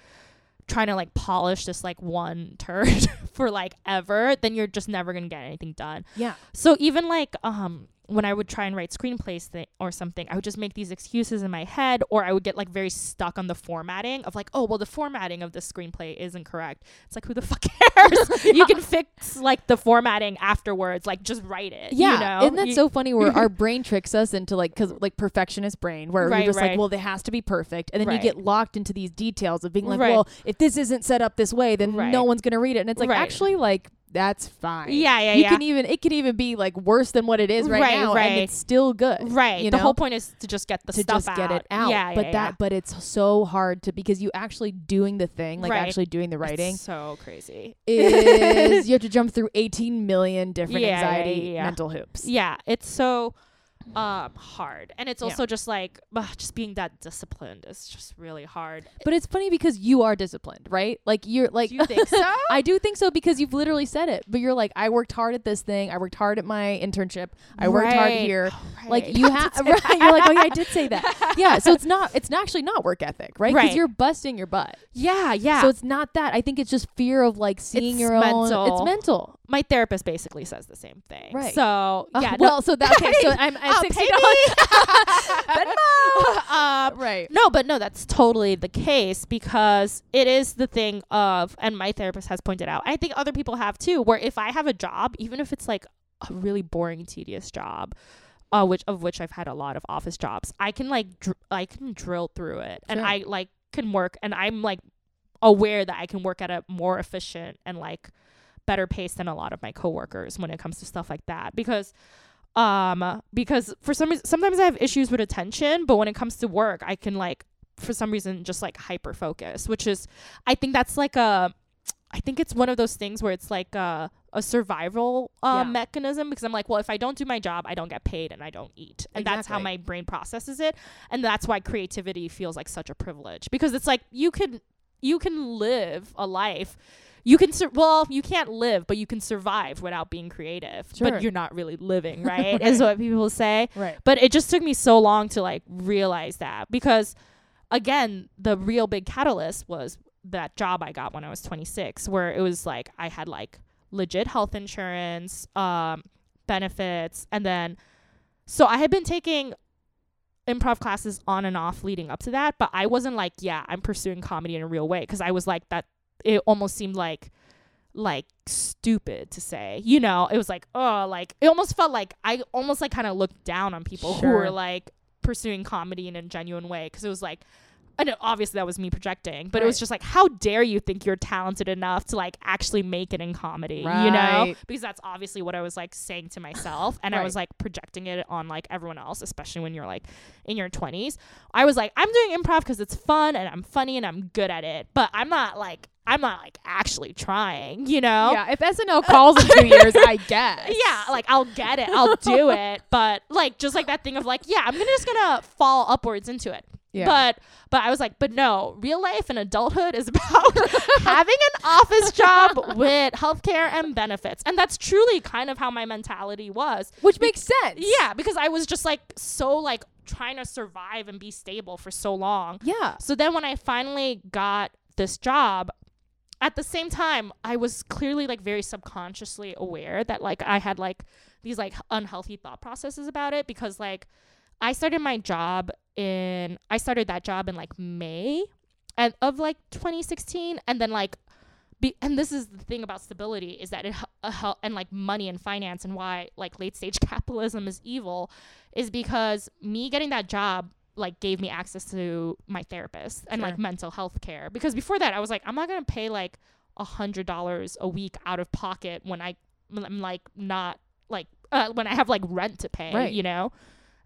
Speaker 2: trying to like polish this like one turd for like ever, then you're just never gonna get anything done.
Speaker 1: yeah.
Speaker 2: So even like um when I would try and write screenplays th- or something, I would just make these excuses in my head, or I would get like very stuck on the formatting of like, oh well, the formatting of this screenplay isn't correct. It's like who the fuck cares? You can fix like the formatting afterwards. Like just write it.
Speaker 1: Yeah,
Speaker 2: you know?
Speaker 1: isn't that
Speaker 2: You-
Speaker 1: so funny? Where our brain tricks us into like, cause like perfectionist brain, where
Speaker 2: Right,
Speaker 1: you're just like, well, it has to be perfect, and then
Speaker 2: Right.
Speaker 1: you get locked into these details of being like,
Speaker 2: Right.
Speaker 1: well, if this isn't set up this way, then
Speaker 2: Right.
Speaker 1: no one's gonna read it, and it's like
Speaker 2: Right.
Speaker 1: actually like that's fine.
Speaker 2: Yeah, yeah,
Speaker 1: you
Speaker 2: yeah.
Speaker 1: can even it can even be like worse than what it is right,
Speaker 2: Right,
Speaker 1: now,
Speaker 2: right.
Speaker 1: and it's still good.
Speaker 2: Right.
Speaker 1: You know?
Speaker 2: the whole point is to just get the
Speaker 1: to
Speaker 2: stuff
Speaker 1: just get it out.
Speaker 2: Yeah,
Speaker 1: but
Speaker 2: yeah,
Speaker 1: that
Speaker 2: yeah.
Speaker 1: but it's so hard to because you actually doing the thing, like
Speaker 2: Right.
Speaker 1: actually doing the writing
Speaker 2: It's so crazy.
Speaker 1: is you have to jump through 18 million different anxiety mental hoops.
Speaker 2: Yeah, it's so um hard, and it's
Speaker 1: Yeah.
Speaker 2: also just like ugh, just being that disciplined is just really hard.
Speaker 1: But it's funny because you are disciplined, right? Like you're like
Speaker 2: Do you think so?
Speaker 1: I do think so because you've literally said it. But you're like, I worked hard at this thing. I worked hard at my internship. I worked hard here.
Speaker 2: Oh,
Speaker 1: Like you have, right? You're like, oh yeah, I did say that. yeah. So it's not. It's not actually not work ethic, right? Because
Speaker 2: Right.
Speaker 1: you're busting your butt.
Speaker 2: yeah, yeah.
Speaker 1: So it's not that. I think it's just fear of like seeing
Speaker 2: It's
Speaker 1: your own. It's
Speaker 2: mental. My therapist basically says the same thing.
Speaker 1: Right.
Speaker 2: So
Speaker 1: Uh,
Speaker 2: yeah. no-
Speaker 1: well, so that okay. So I'm at
Speaker 2: Oh,
Speaker 1: sixty dollars.
Speaker 2: uh,
Speaker 1: right.
Speaker 2: No, but no, that's totally the case because it is the thing of, and my therapist has pointed out, I think other people have too, where if I have a job, even if it's like a really boring, tedious job, uh, which of which I've had a lot of office jobs, I can like dr- I can drill through it, and I like can work, and I'm like aware that I can work at a more efficient and like better pace than a lot of my coworkers when it comes to stuff like that because um because for some reason sometimes I have issues with attention but when it comes to work I can like for some reason just like hyper focus, which is I think that's like a I think it's one of those things where it's like a, a survival uh,
Speaker 1: Yeah.
Speaker 2: mechanism because I'm like, well, if I don't do my job, I don't get paid and I don't eat. And that's how my brain processes it. And that's why creativity feels like such a privilege because it's like you can you can live a life. You can sur- well, you can't live, but you can survive without being creative.
Speaker 1: Sure.
Speaker 2: But you're not really living, right? Is what people say.
Speaker 1: Right.
Speaker 2: But it just took me so long to like realize that because again, the real big catalyst was that job I got when I was 26 where it was like I had like legit health insurance, um benefits and then so I had been taking improv classes on and off leading up to that, but I wasn't like, yeah, I'm pursuing comedy in a real way because I was like that it almost seemed like like stupid to say. You know, it was like, oh, like it almost felt like I almost like kind of looked down on people who
Speaker 1: Sure.
Speaker 2: were like pursuing comedy in a genuine way because it was like I know obviously that was me projecting, but it was just like, how dare you think you're talented enough to like actually make it in comedy, you know? Because that's obviously what I was like saying to myself, and I was like projecting it on like everyone else, especially when you're like in your 20s. I was like, I'm doing improv because it's fun and I'm funny and I'm good at it, but I'm not like I'm not like actually trying, you know?
Speaker 1: Yeah, if SNL calls in two years, I guess.
Speaker 2: Yeah, like I'll get it, I'll do it, but like just like that thing of like, yeah, I'm gonna just gonna fall upwards into it.
Speaker 1: Yeah.
Speaker 2: But but I was like, but no, real life and adulthood is about having an office job with healthcare and benefits, and that's truly kind of how my mentality was.
Speaker 1: Which makes sense.
Speaker 2: Yeah, because I was just like so like trying to survive and be stable for so long.
Speaker 1: Yeah.
Speaker 2: So then when I finally got this job, at the same time, I was clearly like very subconsciously aware that like I had like these like unhealthy thought processes about it because like I started my job in I started that job in like May and of like 2016 and then like be, and this is the thing about stability is that it uh, and like money and finance and why like late stage capitalism is evil is because me getting that job like gave me access to my therapist and like mental health care. Because before that I was like I'm not gonna pay like a hundred dollars a week out of pocket when I I'm like not like uh, when I have like rent to pay
Speaker 1: Right.
Speaker 2: you know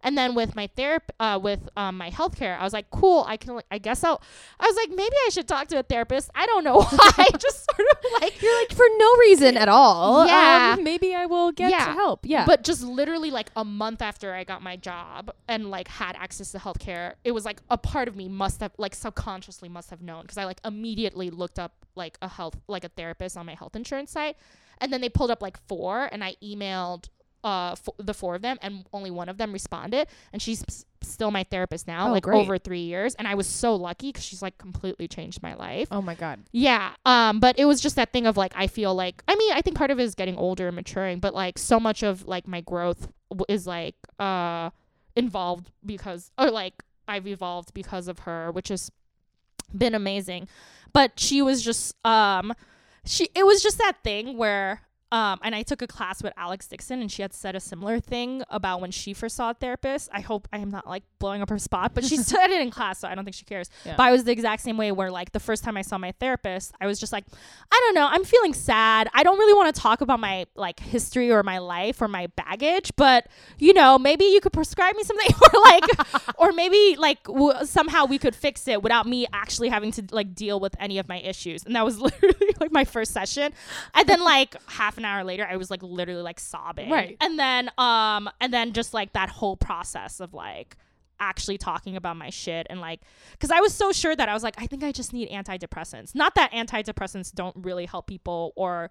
Speaker 2: and then with my therapy uh with um my healthcare I was like cool I can I guess I'll I was like maybe I should talk to a therapist I don't know why just sort of like
Speaker 1: You're like for no reason at all.
Speaker 2: Yeah.
Speaker 1: Um, maybe I will get
Speaker 2: Yeah.
Speaker 1: to help. Yeah.
Speaker 2: But just literally like a month after I got my job and like had access to healthcare, it was like a part of me must have like subconsciously must have known because I like immediately looked up like a health like a therapist on my health insurance site, and then they pulled up like four, and I emailed uh f- the four of them, and only one of them responded, and she's still my therapist now,
Speaker 1: Oh,
Speaker 2: like
Speaker 1: great.
Speaker 2: over three years, and I was so lucky because she's like completely changed my life.
Speaker 1: oh my god.
Speaker 2: Yeah. Um, but it was just that thing of like I feel like I mean I think part of it is getting older and maturing, but like so much of like my growth w- is like uh involved because or like I've evolved because of her, which has been amazing. But she was just um she it was just that thing where um and I took a class with Alex Dixon and she had said a similar thing about when she first saw a therapist. I hope I am not like blowing up her spot, but she said it in class, so I don't think she cares.
Speaker 1: Yeah.
Speaker 2: But I was the exact same way where like the first time I saw my therapist, I was just like, I don't know, I'm feeling sad. I don't really want to talk about my like history or my life or my baggage, but you know, maybe you could prescribe me something or like or maybe like w- somehow we could fix it without me actually having to like deal with any of my issues. And that was literally like my first session. And then like half an hour later, I was like literally like sobbing.
Speaker 1: Right.
Speaker 2: And then um and then just like that whole process of like actually talking about my shit and like because i was so sure that i was like i think i just need antidepressants not that antidepressants don't really help people or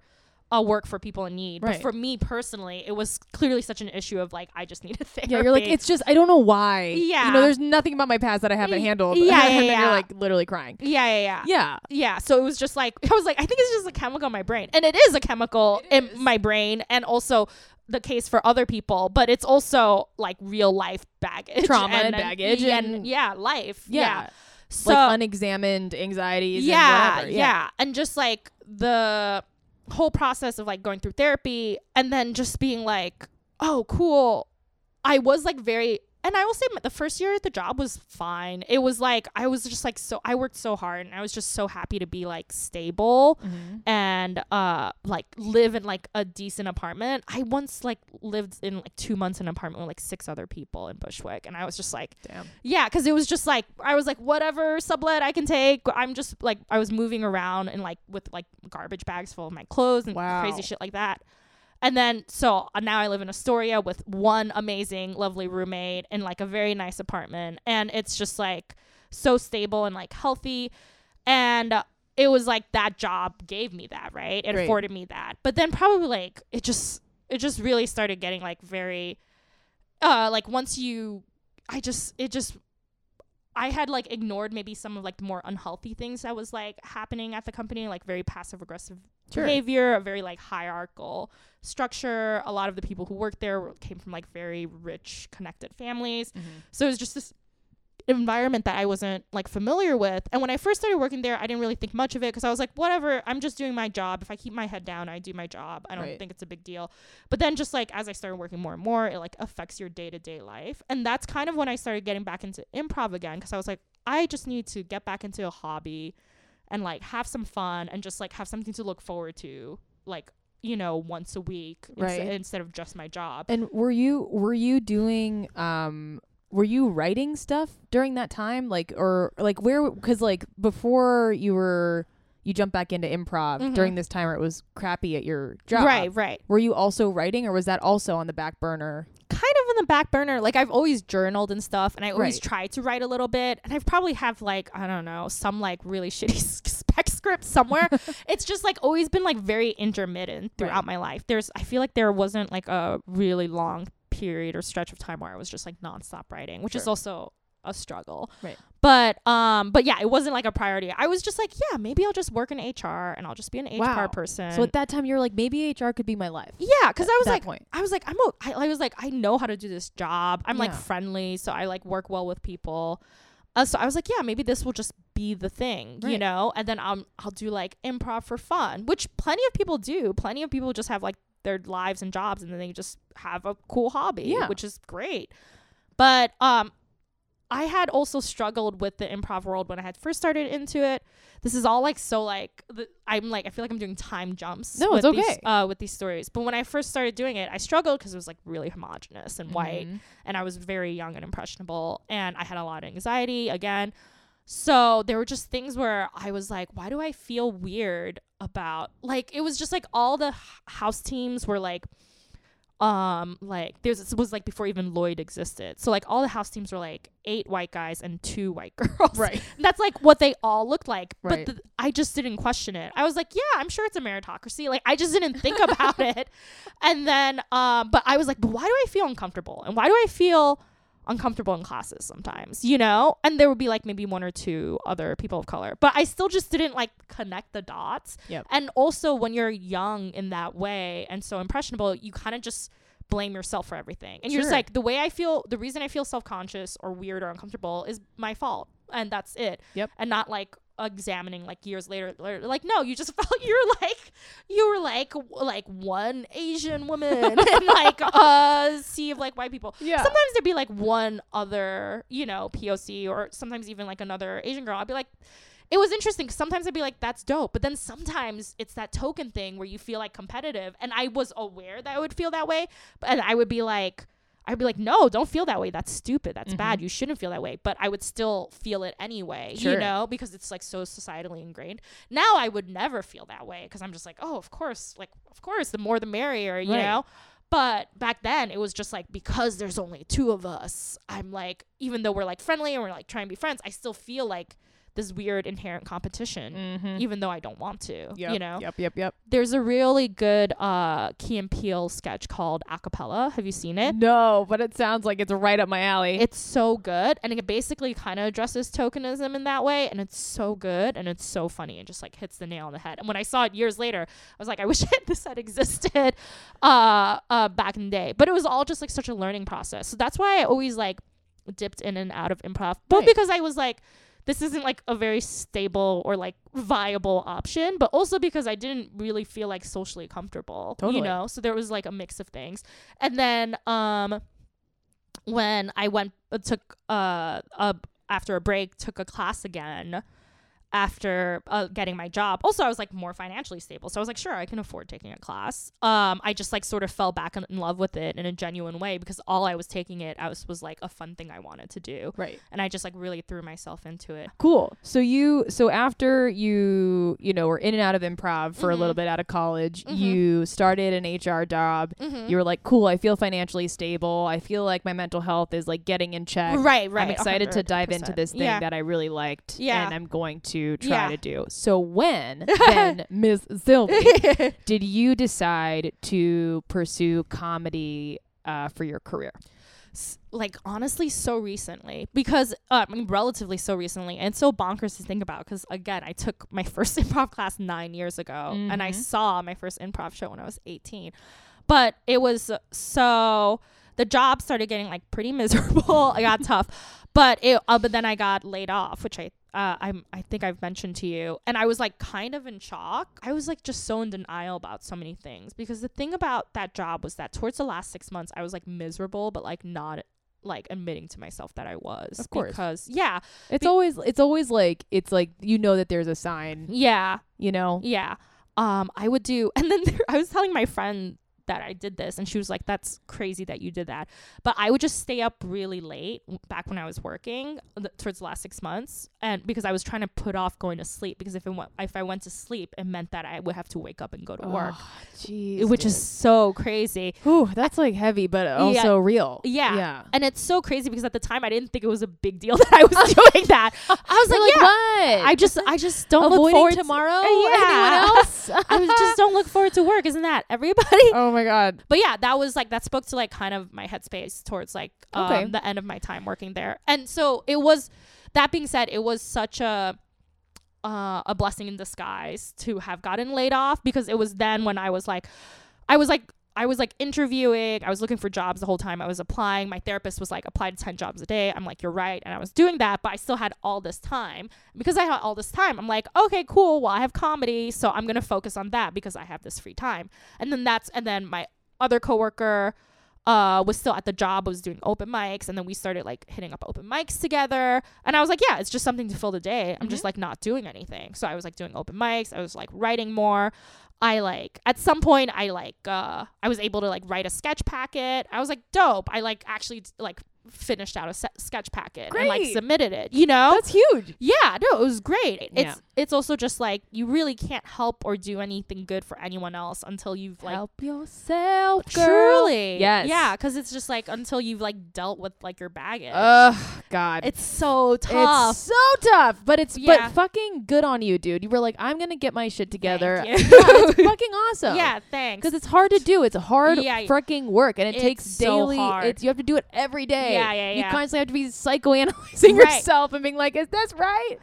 Speaker 2: uh, work for people in need
Speaker 1: Right.
Speaker 2: but for me personally it was clearly such an issue of like i just need a therapy
Speaker 1: Yeah, you're like it's just I don't know why.
Speaker 2: Yeah, you
Speaker 1: know, there's nothing about my past that I haven't handled.
Speaker 2: yeah, yeah,
Speaker 1: then
Speaker 2: yeah.
Speaker 1: you're like literally crying.
Speaker 2: yeah yeah yeah
Speaker 1: Yeah.
Speaker 2: yeah so it was just like i was like i think it's just a chemical in my brain and it is a chemical
Speaker 1: It
Speaker 2: in my brain and also the case for other people but it's also like real life baggage
Speaker 1: Trauma and baggage
Speaker 2: and,
Speaker 1: and-
Speaker 2: yeah life
Speaker 1: Yeah.
Speaker 2: yeah, so
Speaker 1: like unexamined anxieties.
Speaker 2: yeah,
Speaker 1: and whatever.
Speaker 2: yeah and just like the whole process of like going through therapy and then just being like oh cool. I was like very and I will say the first year at the job was fine. It was like I was just like so I worked so hard and I was just so happy to be like stable
Speaker 1: Mhm.
Speaker 2: and uh like live in like a decent apartment. I once like lived in like 2 months in an apartment with like six other people in Bushwick and I was just like
Speaker 1: Damn.
Speaker 2: yeah, cuz it was just like I was like whatever sublet I can take. I'm just like I was moving around and like with like garbage bags full of my clothes and
Speaker 1: Wow.
Speaker 2: crazy shit like that. And then, so uh, now I live in Astoria with one amazing, lovely roommate in like a very nice apartment. And it's just like so stable and like healthy. And uh, it was like that job gave me that, right? It
Speaker 1: Right.
Speaker 2: afforded me that. But then probably like it just, it just really started getting like very, uh, like once you, I just, it just, I had like ignored maybe some of like the more unhealthy things that was like happening at the company, like very passive aggressive
Speaker 1: Sure.
Speaker 2: behavior, a very like hierarchical structure. A lot of the people who worked there came from like very rich, connected families.
Speaker 1: Mhm.
Speaker 2: So it was just this environment that I wasn't like familiar with. And when I first started working there, I didn't really think much of it because I was like, whatever, I'm just doing my job. If I keep my head down, I do my job. I don't
Speaker 1: Right.
Speaker 2: think it's a big deal. But then just like as I started working more and more, it like affects your day-to-day life. And that's kind of when I started getting back into improv again because I was like, I just need to get back into a hobby and like have some fun and just like have something to look forward to like you know once a week ins-
Speaker 1: Right.
Speaker 2: instead of just my job
Speaker 1: And were you were you doing um were you writing stuff during that time like or like where cuz like before you were you jumped back into improv
Speaker 2: Mhm.
Speaker 1: during this time where it was crappy at your job.
Speaker 2: right right
Speaker 1: Were you also writing or was that also on the back burner?
Speaker 2: kind of on the back burner like i've always journaled and stuff and i always
Speaker 1: Right.
Speaker 2: try to write a little bit and i've probably have like i don't know some like really shitty spec script somewhere it's just like always been like very intermittent throughout
Speaker 1: Right.
Speaker 2: my life there's i feel like there wasn't like a really long period or stretch of time where i was just like nonstop writing which is also a struggle
Speaker 1: Right.
Speaker 2: but um but yeah it wasn't like a priority i was just like yeah maybe i'll just work in hr and i'll just be an hr
Speaker 1: Wow.
Speaker 2: person
Speaker 1: So at that time you were like maybe HR could be my life.
Speaker 2: yeah because i was like
Speaker 1: point.
Speaker 2: I was like, I'm, o- I, I was like, I know how to do this job. I'm like friendly, so I like work well with people. Uh, so I was like, yeah, maybe this will just be the thing, you know. And then um, I'll do like improv for fun, which plenty of people do. Plenty of people just have like their lives and jobs, and then they just have a cool hobby,
Speaker 1: Yeah.
Speaker 2: which is great. But um, I had also struggled with the improv world when I had first started into it. This is all like so like the, I'm like I feel like I'm doing time jumps.
Speaker 1: No,
Speaker 2: with
Speaker 1: it's
Speaker 2: these,
Speaker 1: okay.
Speaker 2: uh, with these stories, but when I first started doing it, I struggled because it was like really homogenous and white,
Speaker 1: Mhm.
Speaker 2: and I was very young and impressionable, and I had a lot of anxiety again. So there were just things where I was like, why do I feel weird about like it was just like all the h- house teams were like um like there's this was like before even Lloyd existed. So like all the house teams were like eight white guys and two white girls.
Speaker 1: Right.
Speaker 2: That's like what they all looked like.
Speaker 1: Right.
Speaker 2: But th- I just didn't question it. I was like, yeah, I'm sure it's a meritocracy. Like I just didn't think about it. And then um but I was like, but why do I feel uncomfortable? And why do I feel uncomfortable in classes sometimes, you know? And there would be like maybe one or two other people of color. But I still just didn't like connect the dots.
Speaker 1: Yep.
Speaker 2: And also when you're young in that way and so impressionable, you kind of just blame yourself for everything. And you're just like the way I feel the reason I feel self-conscious or weird or uncomfortable is my fault. And that's it.
Speaker 1: Yep.
Speaker 2: And not like examining like years later, like no you just felt you're like you were like like one asian woman and like a sea of like white people
Speaker 1: Yeah.
Speaker 2: sometimes there'd be like one other, you know, POC or sometimes even like another Asian girl. I'd be like, it was interesting 'cause sometimes I'd be like, that's dope. But then sometimes it's that token thing where you feel like competitive. And I was aware that I would feel that way. But and I would be like, I'd be like, no, don't feel that way. That's stupid. That's bad. Mm-hmm. You shouldn't feel that way. But I would still feel it anyway,
Speaker 1: Sure.
Speaker 2: you know, because it's like so societally ingrained. Now I would never feel that way because I'm just like, oh, of course, like, of course, the more the merrier, you
Speaker 1: Right.
Speaker 2: know? But back then, it was just like because there's only two of us, I'm like, even though we're like friendly and we're like trying to be friends, I still feel like this weird inherent competition,
Speaker 1: Mhm.
Speaker 2: even though I don't want to.
Speaker 1: Yep,
Speaker 2: You know,
Speaker 1: Yep, yep, yep.
Speaker 2: there's a really good uh, Key and Peele sketch called Acapella. Have you seen it?
Speaker 1: No, but it sounds like it's right up my alley.
Speaker 2: It's so good, and it basically kind of addresses tokenism in that way, and it's so good and it's so funny and just like hits the nail on the head. And when I saw it years later, I was like, I wish this had existed uh, uh, back in the day. But it was all just like such a learning process. So that's why I always like dipped in and out of improv, both
Speaker 1: Right.
Speaker 2: because I was like. This isn't like a very stable or like viable option, but also because I didn't really feel like socially comfortable,
Speaker 1: Totally.
Speaker 2: you know. So there was like a mix of things, and then um, when I went uh, took uh, a after a break took a class again after uh, getting my job. Also, I was like more financially stable, so I was like, sure, I can afford taking a class. Um, I just like sort of fell back in, in love with it in a genuine way because all I was taking it, I was was like a fun thing I wanted to do,
Speaker 1: Right.
Speaker 2: and I just like really threw myself into it.
Speaker 1: Cool. So you so after you you know were in and out of improv for a little
Speaker 2: Mhm.
Speaker 1: bit out of college,
Speaker 2: Mhm.
Speaker 1: you started an HR job.
Speaker 2: Mm-hmm.
Speaker 1: You were like, "Cool, I feel financially stable. I feel like my mental health is like getting in check."
Speaker 2: right, right.
Speaker 1: I'm excited to dive into this thing
Speaker 2: Yeah.
Speaker 1: that I really liked
Speaker 2: Yeah.
Speaker 1: and I'm going to try
Speaker 2: Yeah.
Speaker 1: to do. So when then Ms. Sylvie did you decide to pursue comedy uh, for your career?
Speaker 2: like honestly so recently because uh, I mean relatively so recently and so bonkers to think about because again I took my first improv class nine years ago and I
Speaker 1: Mhm.
Speaker 2: saw my first improv show when I was 18 but it was uh, so the job started getting like pretty miserable I got tough but it uh, but then I got laid off which I uh, I'm, I think I've mentioned to you, and I was like kind of in shock. I was like just so in denial about so many things because the thing about that job was that towards the last six months, I was like miserable, but like not like admitting to myself that I was.
Speaker 1: Of course.
Speaker 2: because yeah,
Speaker 1: It's
Speaker 2: Be-
Speaker 1: always it's always like it's like you know that there's a sign,
Speaker 2: yeah,
Speaker 1: you know.
Speaker 2: yeah. Um, I would do, and then there, I was telling my friend that I did this, and she was like, "That's crazy that you did that." But I would just stay up really late back when I was working th- towards the last six months, and because I was trying to put off going to sleep, because if it went, if I went to sleep, it meant that I would have to wake up and go to work,
Speaker 1: Oh, jeez,
Speaker 2: which is so crazy.
Speaker 1: Ooh, that's like heavy, but also real.
Speaker 2: Yeah.
Speaker 1: yeah.
Speaker 2: And it's so crazy because at the time I didn't think it was a big deal that I was doing that. I was like,
Speaker 1: like,
Speaker 2: yeah.
Speaker 1: what?
Speaker 2: I just, I just don't look
Speaker 1: avoiding
Speaker 2: forward
Speaker 1: tomorrow.
Speaker 2: To, yeah.
Speaker 1: Anyone else?
Speaker 2: I was just don't look forward to work. Isn't that everybody?
Speaker 1: oh my god.
Speaker 2: But yeah, that was like that spoke to like kind of my headspace towards like um,
Speaker 1: Okay.
Speaker 2: the end of my time working there. And so it was. That being said, it was such a uh, a blessing in disguise to have gotten laid off because it was then when I was like, I was like. I was like interviewing, I was looking for jobs the whole time I was applying. My therapist was like, apply to 10 jobs a day. I'm like, you're right. And I was doing that, but I still had all this time. Because I had all this time, I'm like, okay, cool. Well, I have comedy. So I'm going to focus on that because I have this free time. And then that's, and then my other coworker uh was still at the job was doing open mics and then we started like hitting up open mics together and i was like yeah it's just something to fill the day i'm just like not doing anything so i was like doing open mics i was like writing more i like at some point i like uh i was able to like write a sketch packet. I was like dope. I like actually like finished out a se- sketch packet and like submitted it you know
Speaker 1: That's huge.
Speaker 2: yeah, no, it was great.
Speaker 1: Yeah.
Speaker 2: It's it's also just like you really can't help or do anything good for anyone else until you've like
Speaker 1: Help yourself, girl.
Speaker 2: truly,
Speaker 1: Yes.
Speaker 2: yeah, because it's just like until you've like dealt with like your baggage.
Speaker 1: oh God.
Speaker 2: it's so tough.
Speaker 1: It's so tough, but it's
Speaker 2: Yeah.
Speaker 1: but fucking good on you, dude. You were like, I'm gonna get my shit together. yeah, it's fucking awesome.
Speaker 2: yeah, thanks.
Speaker 1: because it's hard to do. It's hard
Speaker 2: Yeah.
Speaker 1: freaking work, and it
Speaker 2: It's
Speaker 1: takes
Speaker 2: so
Speaker 1: daily.
Speaker 2: hard.
Speaker 1: It's you have to do it every day.
Speaker 2: Yeah, yeah,
Speaker 1: You
Speaker 2: yeah.
Speaker 1: constantly have to be psychoanalyzing
Speaker 2: Right.
Speaker 1: yourself and being like, "Is this right?"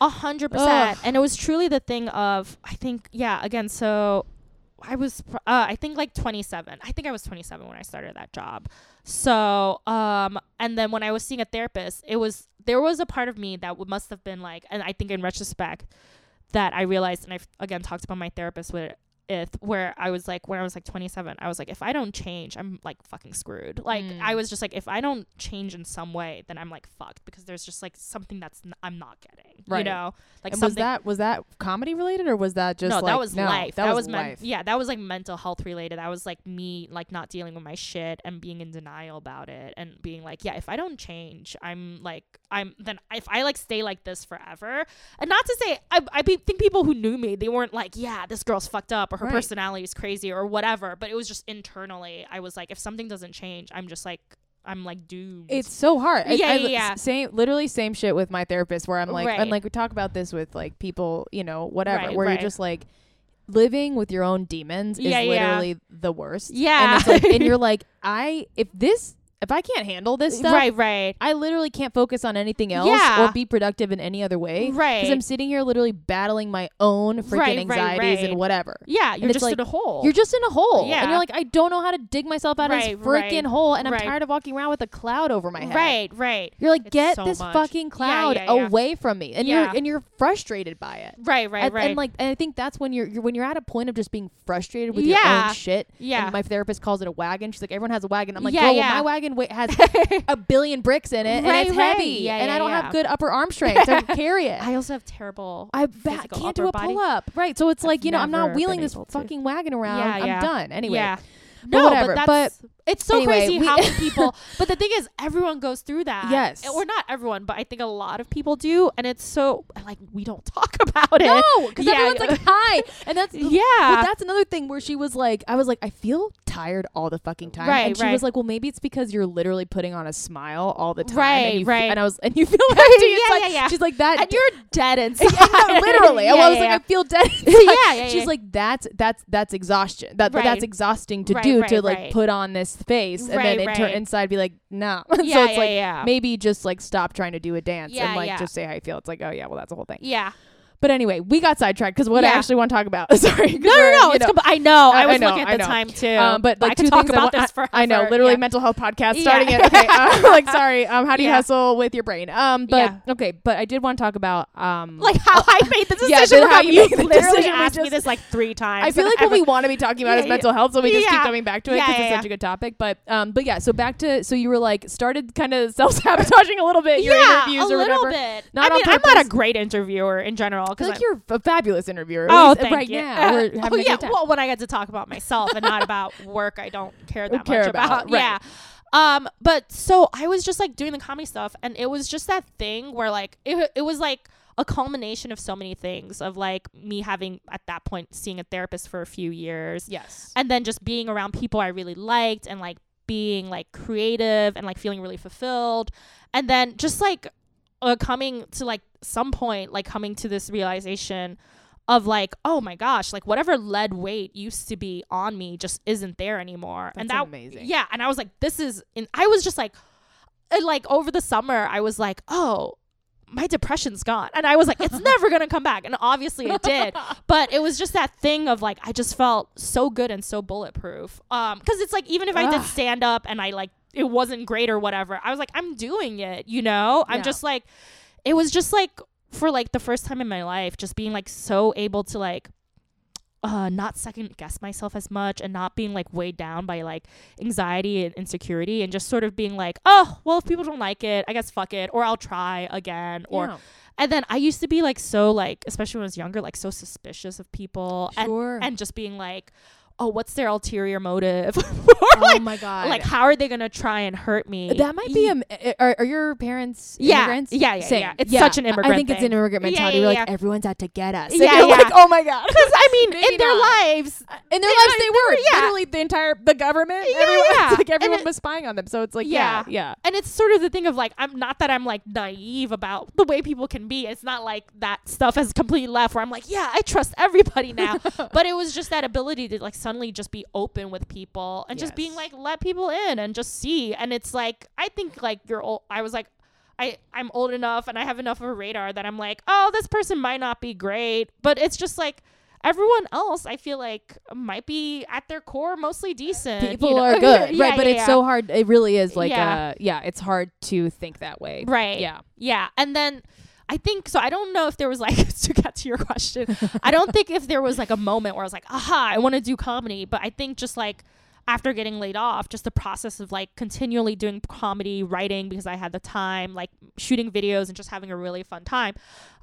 Speaker 2: A hundred percent. And it was truly the thing of I think yeah, again, so I was uh, I think like twenty seven. I think I was twenty seven when I started that job. So um and then when I was seeing a therapist, it was there was a part of me that w- must have been like and I think in retrospect that I realized and I've again talked about my therapist with it where I was like when I was like 27 I was like if I don't change I'm like fucking screwed like
Speaker 1: Mm.
Speaker 2: I was just like if I don't change in some way then I'm like fucked because there's just like something that's n- I'm not getting
Speaker 1: Right.
Speaker 2: you know like
Speaker 1: and was that was that comedy related or was that just
Speaker 2: no
Speaker 1: like
Speaker 2: that was
Speaker 1: no,
Speaker 2: life
Speaker 1: That,
Speaker 2: was, men-
Speaker 1: life.
Speaker 2: yeah that was like mental health related that was like me like not dealing with my shit and being in denial about it and being like yeah if I don't change I'm like I'm then if I like stay like this forever and not to say I I be, think people who knew me they weren't like yeah this girl's fucked up or her
Speaker 1: Right.
Speaker 2: personality is crazy or whatever but it was just internally I was like if something doesn't change I'm just like I'm like doomed
Speaker 1: It's so hard.
Speaker 2: Yeah,
Speaker 1: I,
Speaker 2: yeah, yeah.
Speaker 1: Same, literally same shit with my therapist where I'm like,
Speaker 2: Right.
Speaker 1: and like we talk about this with like people, you know, whatever,
Speaker 2: Right,
Speaker 1: where
Speaker 2: right.
Speaker 1: you're just like living with your own demons is
Speaker 2: Yeah, yeah.
Speaker 1: literally the worst.
Speaker 2: Yeah.
Speaker 1: and it's like, and you're like, I if this if I can't handle this uh, stuff,
Speaker 2: right right
Speaker 1: I literally can't focus on anything else
Speaker 2: Yeah.
Speaker 1: or be productive in any other way.
Speaker 2: right
Speaker 1: Because I'm sitting here literally battling my own freaking
Speaker 2: Right, right,
Speaker 1: anxieties
Speaker 2: right.
Speaker 1: and whatever.
Speaker 2: yeah you're just
Speaker 1: like,
Speaker 2: in a hole
Speaker 1: You're just in a hole.
Speaker 2: Yeah.
Speaker 1: And you're like, I don't know how to dig myself out of this freaking
Speaker 2: right,
Speaker 1: hole. And I'm
Speaker 2: right.
Speaker 1: tired of walking around with a cloud over my head.
Speaker 2: right right
Speaker 1: You're like,
Speaker 2: It's
Speaker 1: get
Speaker 2: so
Speaker 1: this
Speaker 2: much.
Speaker 1: fucking cloud
Speaker 2: yeah, yeah.
Speaker 1: away from me. And you're and you're frustrated by it.
Speaker 2: right right
Speaker 1: and,
Speaker 2: right
Speaker 1: and like and I think that's when you're, you're when you're at a point of just being frustrated with your own shit.
Speaker 2: yeah
Speaker 1: And my therapist calls it a wagon. She's like, everyone has a wagon. I'm like,
Speaker 2: Yeah, yeah.
Speaker 1: well, my wagon fucking weight has a billion bricks in it and it's
Speaker 2: right.
Speaker 1: heavy
Speaker 2: Yeah,
Speaker 1: and
Speaker 2: yeah,
Speaker 1: I don't
Speaker 2: yeah.
Speaker 1: have good upper arm strength to carry it.
Speaker 2: I also have terrible.
Speaker 1: I ba- can't do a pull up. Right. So it's like,
Speaker 2: I've
Speaker 1: you know, I'm not wheeling this
Speaker 2: to.
Speaker 1: fucking wagon around. I'm done. Anyway.
Speaker 2: Yeah.
Speaker 1: But
Speaker 2: no,
Speaker 1: whatever,
Speaker 2: but
Speaker 1: but
Speaker 2: it's so
Speaker 1: anyway,
Speaker 2: crazy how many people. But the thing is, everyone goes through that.
Speaker 1: Yes.
Speaker 2: or not everyone, but I think a lot of people do, and it's so like we don't talk about it.
Speaker 1: No, because
Speaker 2: Yeah,
Speaker 1: everyone's like, hi. And that's
Speaker 2: Yeah.
Speaker 1: Well, that's another thing where she was like, I was like, I feel tired all the fucking time.
Speaker 2: Right,
Speaker 1: and she
Speaker 2: right.
Speaker 1: was like, well, maybe it's because you're literally putting on a smile all the time.
Speaker 2: Right,
Speaker 1: and you f-
Speaker 2: right.
Speaker 1: And I was, and you feel empty. It's
Speaker 2: Yeah,
Speaker 1: like,
Speaker 2: yeah, yeah.
Speaker 1: She's like that.
Speaker 2: and you're dead inside.
Speaker 1: no, literally.
Speaker 2: yeah,
Speaker 1: I was
Speaker 2: yeah,
Speaker 1: like,
Speaker 2: yeah.
Speaker 1: I feel dead. inside.
Speaker 2: yeah, yeah,
Speaker 1: She's
Speaker 2: yeah.
Speaker 1: like, that's that's that's exhaustion. That
Speaker 2: Right.
Speaker 1: that's exhausting to
Speaker 2: Right,
Speaker 1: do
Speaker 2: right,
Speaker 1: to like
Speaker 2: right.
Speaker 1: put on this face and
Speaker 2: Right,
Speaker 1: then it turn inside be like, no.
Speaker 2: yeah,
Speaker 1: so it's
Speaker 2: yeah,
Speaker 1: like
Speaker 2: yeah.
Speaker 1: maybe just like stop trying to do a dance
Speaker 2: Yeah,
Speaker 1: and like
Speaker 2: yeah.
Speaker 1: just say how you feel. It's like, oh yeah, well that's the whole thing.
Speaker 2: yeah.
Speaker 1: But anyway, we got sidetracked because what I actually want to talk about. Sorry.
Speaker 2: No, no, no. It's
Speaker 1: know,
Speaker 2: compl- I know. I
Speaker 1: I- I
Speaker 2: was
Speaker 1: know,
Speaker 2: looking at the time too.
Speaker 1: Um, but like
Speaker 2: I
Speaker 1: two
Speaker 2: could talk
Speaker 1: things I
Speaker 2: about
Speaker 1: wa-
Speaker 2: this for.
Speaker 1: I know, literally
Speaker 2: Yeah.
Speaker 1: mental health podcast
Speaker 2: Yeah.
Speaker 1: starting it. Okay, uh, like sorry. Um, how do you hustle with your brain? Um, but
Speaker 2: Yeah.
Speaker 1: okay, but I did want to talk about um,
Speaker 2: like how I made the decision.
Speaker 1: Yeah, then how you made the decision,
Speaker 2: asked me this like three times.
Speaker 1: I feel like what we want to be talking about is mental health, so we just keep coming back to it because it's such a good topic. But um, but yeah, so back to so you were like started kind of self sabotaging a little bit your
Speaker 2: yeah,
Speaker 1: interviews
Speaker 2: a
Speaker 1: or
Speaker 2: little
Speaker 1: whatever.
Speaker 2: bit.
Speaker 1: Not
Speaker 2: I mean, I'm not a great interviewer in general
Speaker 1: I feel like you're a fabulous interviewer.
Speaker 2: Oh, thank
Speaker 1: right
Speaker 2: you.
Speaker 1: now. Having
Speaker 2: oh, yeah. Well, when I get to talk about myself and not about work, I don't care that
Speaker 1: care
Speaker 2: much
Speaker 1: about, right.
Speaker 2: Yeah. Um, but so I was just like doing the comedy stuff, and it was just that thing where like it, it was like a culmination of so many things of like me having at that point seeing a therapist for a few years,
Speaker 1: yes.
Speaker 2: and then just being around people I really liked and like being like creative and like feeling really fulfilled, and then just like uh, coming to like some point like coming to this realization of like oh my gosh like whatever lead weight used to be on me just isn't there anymore. And
Speaker 1: That's
Speaker 2: that
Speaker 1: amazing.
Speaker 2: yeah and i was like this is and i was just like and, like over the summer i was like oh my depression's gone. And i was like it's never gonna come back. And obviously it did. But it was just that thing of like i just felt so good and so bulletproof. Um because it's like even if i did stand up and i like it wasn't great or whatever. I was like i'm doing it you know? I'm just like it was just like for like the first time in my life just being like so able to like uh not second guess myself as much and not being like weighed down by like anxiety and insecurity and just sort of being like oh well if people don't like it i guess fuck it or i'll try again or
Speaker 1: Yeah.
Speaker 2: and then i used to be like so like especially when i was younger like so suspicious of people and and just being like oh what's their ulterior motive
Speaker 1: oh
Speaker 2: like,
Speaker 1: my god.
Speaker 2: like how are they gonna try and hurt me
Speaker 1: that might be a. Eh, eh, are, are your parents
Speaker 2: Yeah,
Speaker 1: immigrants?
Speaker 2: yeah, yeah,
Speaker 1: Same.
Speaker 2: yeah. It's such an
Speaker 1: I- I
Speaker 2: immigrant
Speaker 1: think it's an immigrant mentality.
Speaker 2: yeah,
Speaker 1: We're
Speaker 2: yeah.
Speaker 1: like everyone's out to get us.
Speaker 2: Yeah,
Speaker 1: and you're
Speaker 2: yeah.
Speaker 1: like, oh my god.
Speaker 2: because i mean in their
Speaker 1: not.
Speaker 2: lives uh,
Speaker 1: In their
Speaker 2: Yeah,
Speaker 1: lives, they were
Speaker 2: yeah.
Speaker 1: literally the entire the government.
Speaker 2: Yeah,
Speaker 1: everyone,
Speaker 2: yeah.
Speaker 1: like
Speaker 2: And
Speaker 1: everyone
Speaker 2: it-
Speaker 1: was spying on them. So it's like, yeah,
Speaker 2: Yeah.
Speaker 1: yeah.
Speaker 2: and it's sort of the thing of like i'm not that i'm like naive about the way people can be it's not like that stuff has completely left where i'm like yeah i trust everybody now but it was just that ability to like suddenly just be open with people and just being like let people in and just see and it's like i think like you're old i was like I, I'm old enough and I have enough of a radar that I'm like, oh, this person might not be great. But it's just like everyone else, I feel like, might be at their core mostly decent. you
Speaker 1: People
Speaker 2: know?
Speaker 1: are good,
Speaker 2: Yeah,
Speaker 1: right? But
Speaker 2: yeah,
Speaker 1: it's
Speaker 2: yeah.
Speaker 1: so hard. It really is like,
Speaker 2: Yeah.
Speaker 1: uh, yeah, it's hard to think that way.
Speaker 2: Right.
Speaker 1: Yeah.
Speaker 2: Yeah. And then I think so. I don't know if there was like to get to your question. I don't think if there was like a moment where I was like, aha, I want to do comedy. But I think just like after getting laid off, just the process of like continually doing comedy, writing because I had the time, like shooting videos and just having a really fun time.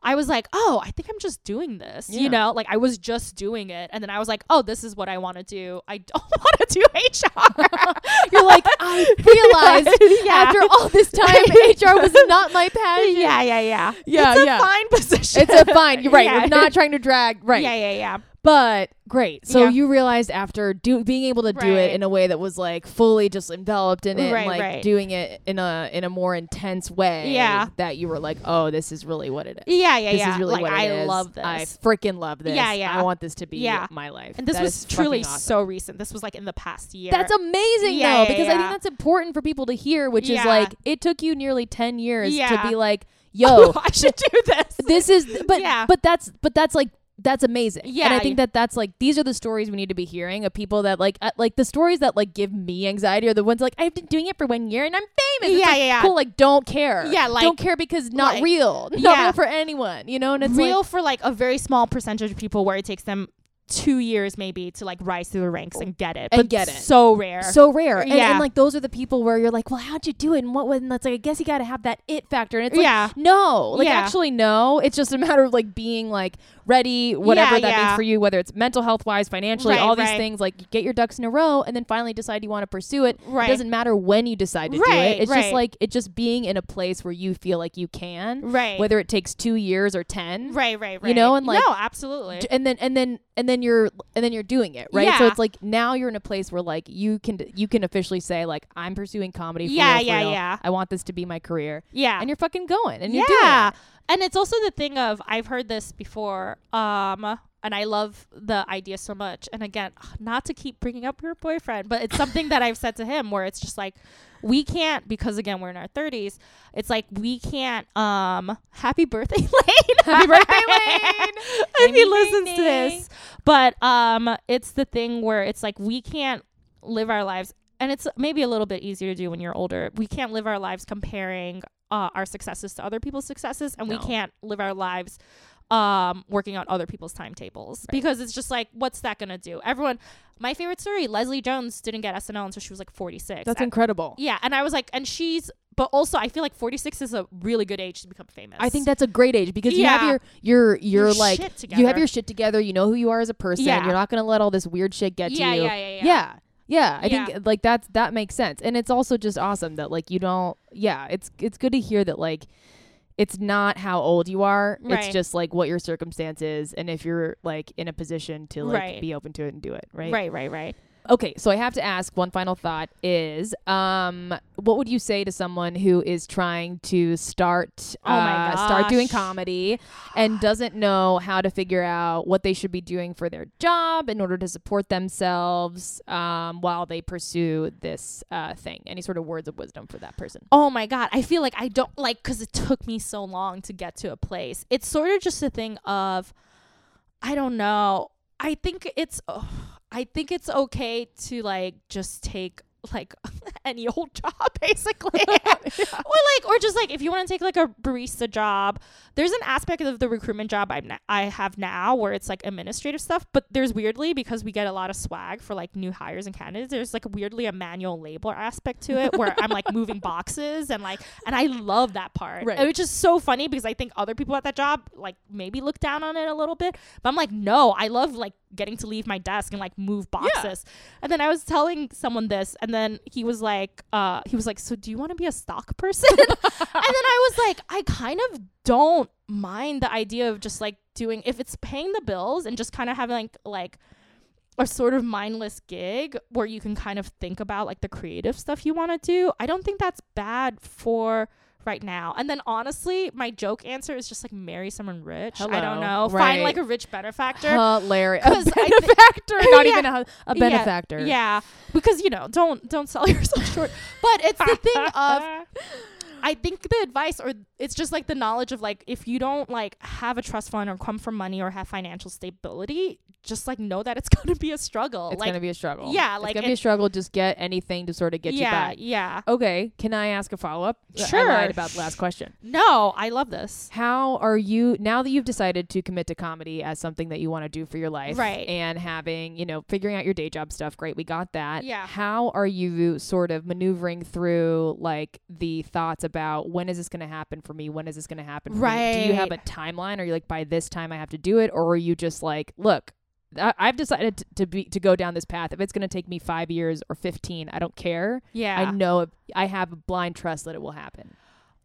Speaker 2: I was like, oh, I think I'm just doing this.
Speaker 1: Yeah.
Speaker 2: You know, like I was just doing it. And then I was like, oh, this is what I want to do. I don't want to do HR.
Speaker 1: You're like, I realized
Speaker 2: Yeah.
Speaker 1: after all this time, HR was not my passion.
Speaker 2: yeah, yeah, yeah.
Speaker 1: Yeah,
Speaker 2: it's a
Speaker 1: yeah.
Speaker 2: fine position.
Speaker 1: It's a fine. You're right.
Speaker 2: Yeah.
Speaker 1: You're not trying to drag. Right.
Speaker 2: Yeah, yeah, yeah.
Speaker 1: But great. So
Speaker 2: Yeah.
Speaker 1: you realized after do, being able to do it in a way that was like fully just enveloped in it,
Speaker 2: Right,
Speaker 1: and like
Speaker 2: right.
Speaker 1: doing it in a in a more intense way.
Speaker 2: Yeah.
Speaker 1: That you were like, oh, this is really what it is.
Speaker 2: Yeah, yeah,
Speaker 1: This
Speaker 2: yeah.
Speaker 1: is really
Speaker 2: like,
Speaker 1: what it
Speaker 2: I
Speaker 1: is.
Speaker 2: love this.
Speaker 1: I freaking love this.
Speaker 2: Yeah, yeah.
Speaker 1: I want this to be
Speaker 2: Yeah.
Speaker 1: my life.
Speaker 2: and this
Speaker 1: That
Speaker 2: was truly
Speaker 1: awesome.
Speaker 2: so recent. This was like in the past year.
Speaker 1: That's amazing
Speaker 2: Yeah,
Speaker 1: though, because I think that's important for people to hear, which is like it took you nearly ten years to be like, yo, oh,
Speaker 2: I should do this.
Speaker 1: this is but
Speaker 2: Yeah.
Speaker 1: but that's but that's like that's amazing. Yeah, and I think that that's like these are the stories we need to be hearing of people that like uh, like the stories that like give me anxiety are the ones like I've been doing it for one year and I'm famous. It's
Speaker 2: Yeah,
Speaker 1: like,
Speaker 2: yeah, yeah.
Speaker 1: Cool, like don't care.
Speaker 2: Yeah, like-
Speaker 1: don't care because not
Speaker 2: like-
Speaker 1: real, not
Speaker 2: Yeah.
Speaker 1: real for anyone. You know, and it's
Speaker 2: real
Speaker 1: like
Speaker 2: for like a very small percentage of people where it takes them two years maybe to like rise through the ranks and get it,
Speaker 1: And
Speaker 2: but
Speaker 1: get it.
Speaker 2: So rare.
Speaker 1: so rare. And,
Speaker 2: Yeah.
Speaker 1: and like those are the people where you're like, well, how'd you do it? And what was? And that's like, I guess you got to have that it factor. And it's like,
Speaker 2: yeah.
Speaker 1: no, like
Speaker 2: Yeah.
Speaker 1: actually no. It's just a matter of like being like ready, whatever
Speaker 2: Yeah,
Speaker 1: that means for you, whether it's mental health wise, financially,
Speaker 2: Right,
Speaker 1: all these
Speaker 2: right.
Speaker 1: things. Like get your ducks in a row, and then finally decide you want to pursue it.
Speaker 2: Right.
Speaker 1: It doesn't matter when you decide to do it. It's just like it's just being in a place where you feel like you can,
Speaker 2: Right.
Speaker 1: whether it takes two years or ten.
Speaker 2: right, right, right.
Speaker 1: You know, and, like,
Speaker 2: no, absolutely.
Speaker 1: And then and then and then you're and then you're doing it right
Speaker 2: yeah.
Speaker 1: so it's like now you're in a place where like you can you can officially say like i'm pursuing comedy for
Speaker 2: Yeah,
Speaker 1: real,
Speaker 2: yeah,
Speaker 1: real.
Speaker 2: yeah.
Speaker 1: i want this to be my career
Speaker 2: yeah.
Speaker 1: and you're fucking going and
Speaker 2: yeah.
Speaker 1: you're doing it
Speaker 2: And it's also the thing of I've heard this before. Um and I love the idea so much. And again, not to keep bringing up your boyfriend, but it's something that I've said to him where it's just like we can't because again we're in our 30s. It's like we can't um happy birthday Lane.
Speaker 1: Happy birthday, Lane.
Speaker 2: if he listens to this. But um it's the thing where it's like we can't live our lives and it's maybe a little bit easier to do when you're older. We can't live our lives comparing uh, our successes to other people's successes, and we can't live our lives um, working on other people's timetables
Speaker 1: Right.
Speaker 2: because it's just like, what's that gonna do? Everyone, my favorite story: Leslie Jones didn't get SNL until she was like 46.
Speaker 1: that's incredible
Speaker 2: yeah, and I was like, and she's, but also I feel like 46 is a really good age to become famous.
Speaker 1: i think that's a great age because you have
Speaker 2: Yeah.
Speaker 1: your your you're
Speaker 2: Your
Speaker 1: like you have your shit together you know who you are as a person
Speaker 2: Yeah.
Speaker 1: you're not gonna let all this weird shit get
Speaker 2: yeah,
Speaker 1: to you
Speaker 2: yeah, yeah, yeah,
Speaker 1: yeah yeah i
Speaker 2: Yeah.
Speaker 1: think like that's that makes sense and it's also just awesome that like you don't yeah it's it's good to hear that like it's not how old you are it's just like what your circumstance is and if you're like in a position to like
Speaker 2: Right.
Speaker 1: be open to it and do it right
Speaker 2: Right, right, right.
Speaker 1: Okay so i have to ask one final thought is um what would you say to someone who is trying to start
Speaker 2: Oh my
Speaker 1: uh, start doing comedy and doesn't know how to figure out what they should be doing for their job in order to support themselves um, while they pursue this uh, thing any sort of words of wisdom for that person
Speaker 2: Oh my god, I feel like I don't like cuz it took me so long to get to a place. It's sort of just a thing of I don't know. I think it's oh, I think it's okay to like just take like any old job basically. Or like or just like if you want to take like a barista job, there's an aspect of the recruitment job I'm na- I have now where it's like administrative stuff, but there's weirdly because we get a lot of swag for like new hires and candidates, there's like weirdly a manual labor aspect to it where I'm like moving boxes and like and I love that part.
Speaker 1: Right.
Speaker 2: And Which is so funny because I think other people at that job like maybe look down on it a little bit, but I'm like no, I love like getting to leave my desk and like move boxes. And then I was telling someone this and then he was like uh he was like so do you want to be a stock person? and then I was like, I kind of don't mind the idea of just like doing if it's paying the bills and just kind of having like like a sort of mindless gig where you can kind of think about like the creative stuff you want to do. I don't think that's bad for right now. And then honestly, my joke answer is just like marry someone rich. I don't know.
Speaker 1: Right.
Speaker 2: Find like a rich benefactor.
Speaker 1: hilarious a
Speaker 2: 'Cause I thi-
Speaker 1: benefactor not
Speaker 2: Yeah.
Speaker 1: even a, a
Speaker 2: Yeah,
Speaker 1: benefactor
Speaker 2: Yeah, because you know, don't don't sell yourself short. But it's the thing of I think the advice or it's just like the knowledge of like if you don't like have a trust fund or come from money or have financial stability, just like know that it's to be a struggle.
Speaker 1: it's
Speaker 2: like
Speaker 1: gonna be a struggle
Speaker 2: yeah,
Speaker 1: it's
Speaker 2: like,
Speaker 1: gonna be a struggle just get anything to sort of get
Speaker 2: yeah,
Speaker 1: you back.
Speaker 2: yeah.
Speaker 1: okay can i ask a follow-up uh, I
Speaker 2: Sure.
Speaker 1: lied about the last question
Speaker 2: No, I love this.
Speaker 1: How are you now that you've decided to commit to comedy as something that you want to do for your life?
Speaker 2: Right.
Speaker 1: And having, you know, figuring out your day job stuff, great, we got that.
Speaker 2: Yeah.
Speaker 1: How are you sort of maneuvering through like the thoughts about when is this going to happen for me? When is this going to happen for me? Do you have a timeline? Are you like by this time I have to do it? Or are you just like, look, I- I've decided to be to go down this path. If it's going to take me five years or fifteen, I don't care.
Speaker 2: Yeah.
Speaker 1: I know it, I have a blind trust that it will happen.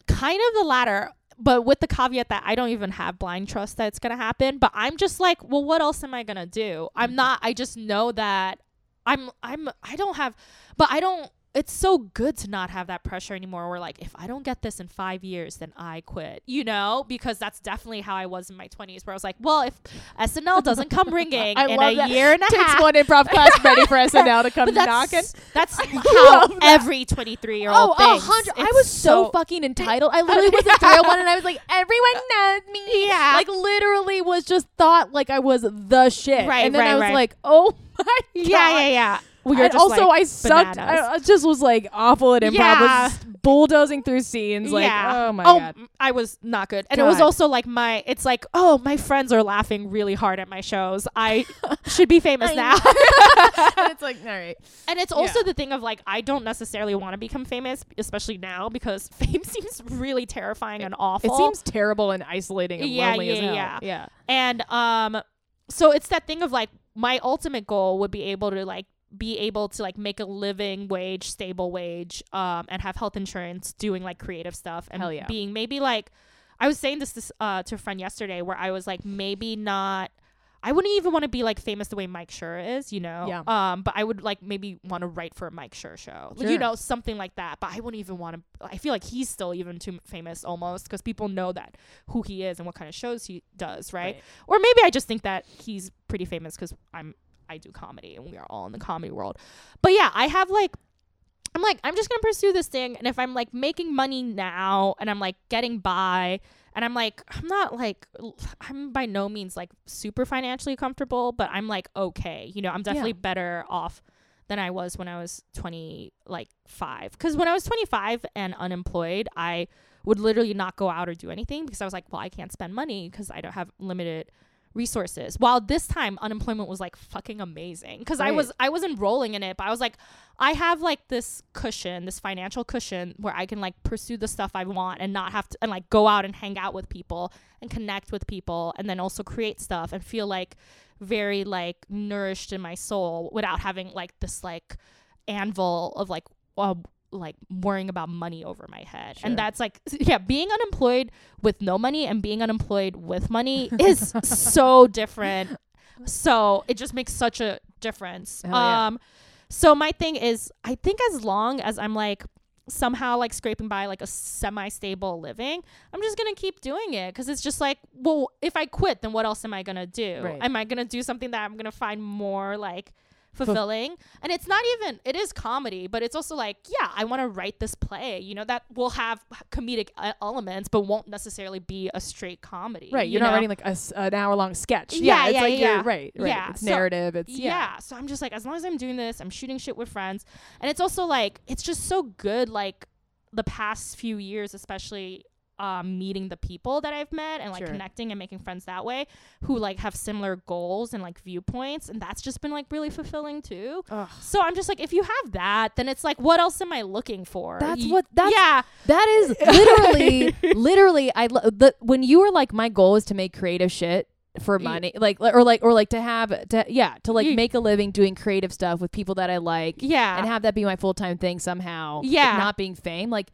Speaker 2: kind of the latter but with the caveat that I don't even have blind trust that it's gonna happen. But I'm just like, well, what else am I gonna do? I'm mm-hmm. not. I just know that I'm. I'm. I don't have. But I don't. It's so good to not have that pressure anymore. Where like, if I don't get this in five years, then I quit. You know, because that's definitely how I was in my 20s, where I was like, well, if SNL doesn't come ringing in a
Speaker 1: that.
Speaker 2: year and a
Speaker 1: Takes
Speaker 2: half,
Speaker 1: one improv class ready for SNL to come
Speaker 2: that's
Speaker 1: knocking.
Speaker 2: that's how
Speaker 1: that.
Speaker 2: every 23 year old
Speaker 1: Oh, a
Speaker 2: thinks.
Speaker 1: hundred. I was so, fucking entitled. I literally was entitled 301 and I was like, everyone knows me.
Speaker 2: Yeah.
Speaker 1: Like literally was just thought like I was the shit.
Speaker 2: Right,
Speaker 1: And then I was
Speaker 2: right.
Speaker 1: like, oh my god.
Speaker 2: Yeah, yeah, yeah. We
Speaker 1: and also I sucked. I, I just was like awful at improv.
Speaker 2: Yeah.
Speaker 1: Was bulldozing through scenes. Like,
Speaker 2: yeah.
Speaker 1: oh my
Speaker 2: oh,
Speaker 1: god.
Speaker 2: I was not good. And it was also like my it's like, oh, my friends are laughing really hard at my shows. I should be famous now.
Speaker 1: and it's like, all right.
Speaker 2: and it's also
Speaker 1: Yeah.
Speaker 2: the thing of like I don't necessarily want to become famous, especially now because fame seems really terrifying and awful.
Speaker 1: It seems terrible and isolating and
Speaker 2: Yeah,
Speaker 1: lonely as hell.
Speaker 2: yeah.
Speaker 1: yeah.
Speaker 2: And um so it's that thing of like my ultimate goal would be able to like be able to like make a living wage, stable wage, um, and have health insurance doing like creative stuff and
Speaker 1: yeah.
Speaker 2: being maybe like I was saying this, this uh to a friend yesterday where I was like maybe not I wouldn't even want to be like famous the way Mike Schur is, you know.
Speaker 1: Yeah.
Speaker 2: Um, but I would like maybe want to write for a Mike Schur show, you know, something like that. But I wouldn't even want to. I feel like he's still even too famous almost because people know that who he is and what kind of shows he does, right?
Speaker 1: Right.
Speaker 2: Or maybe I just think that he's pretty famous because I'm I do comedy and we are all in the comedy world. But yeah, I have like I'm like I'm just gonna pursue this thing, and if I'm like making money now and I'm like getting by. And I'm like, I'm not like, I'm by no means like super financially comfortable, but I'm like okay. You know, I'm definitely better off than I was when I was 20, like five. Because when I was 25 and unemployed, I would literally not go out or do anything because I was like, well, I can't spend money because I don't have limited resources. While this time unemployment was like fucking amazing because I was I was enrolling in it, but I was like, I have like this cushion, this financial cushion where I can like pursue the stuff I want and not have to and like go out and hang out with people and connect with people and then also create stuff and feel like very like nourished in my soul without having like this like anvil of like uh, like worrying about money over my head.
Speaker 1: Sure.
Speaker 2: And that's like yeah, being unemployed with no money and being unemployed with money is so different. So it just makes such a difference.
Speaker 1: Hell yeah.
Speaker 2: Um so my thing is I think as long as I'm like somehow like scraping by like a semi-stable living i'm just gonna keep doing it because it's just like well if i quit then what else am i gonna do
Speaker 1: Right.
Speaker 2: am i gonna do something that i'm gonna find more like fulfilling and it's not even it is comedy but it's also like yeah i want to write this play you know that will have comedic uh, elements but won't necessarily be a straight comedy
Speaker 1: Right.
Speaker 2: you
Speaker 1: You're not
Speaker 2: know?
Speaker 1: writing like a an hour long sketch.
Speaker 2: Yeah,
Speaker 1: it's
Speaker 2: yeah,
Speaker 1: like
Speaker 2: yeah.
Speaker 1: right. Right.
Speaker 2: Yeah,
Speaker 1: It's
Speaker 2: so-
Speaker 1: narrative. It's
Speaker 2: yeah.
Speaker 1: yeah.
Speaker 2: So I'm just like, as long as I'm doing this, I'm shooting shit with friends. And it's also like, it's just so good, like the past few years, especially um, meeting the people that I've met and like
Speaker 1: Sure.
Speaker 2: connecting and making friends that way who like have similar goals and like viewpoints. And that's just been like really fulfilling too.
Speaker 1: Ugh.
Speaker 2: So I'm just like, if you have that, then it's like, what else am I looking for?
Speaker 1: That's what- that's-
Speaker 2: yeah.
Speaker 1: That is literally, literally. I lo- the when you were like, my goal is to make creative shit for money, like or like or like to have to yeah to like make a living doing creative stuff with people that I like,
Speaker 2: Yeah.
Speaker 1: and have that be my full time thing somehow.
Speaker 2: Yeah.
Speaker 1: not being fame, like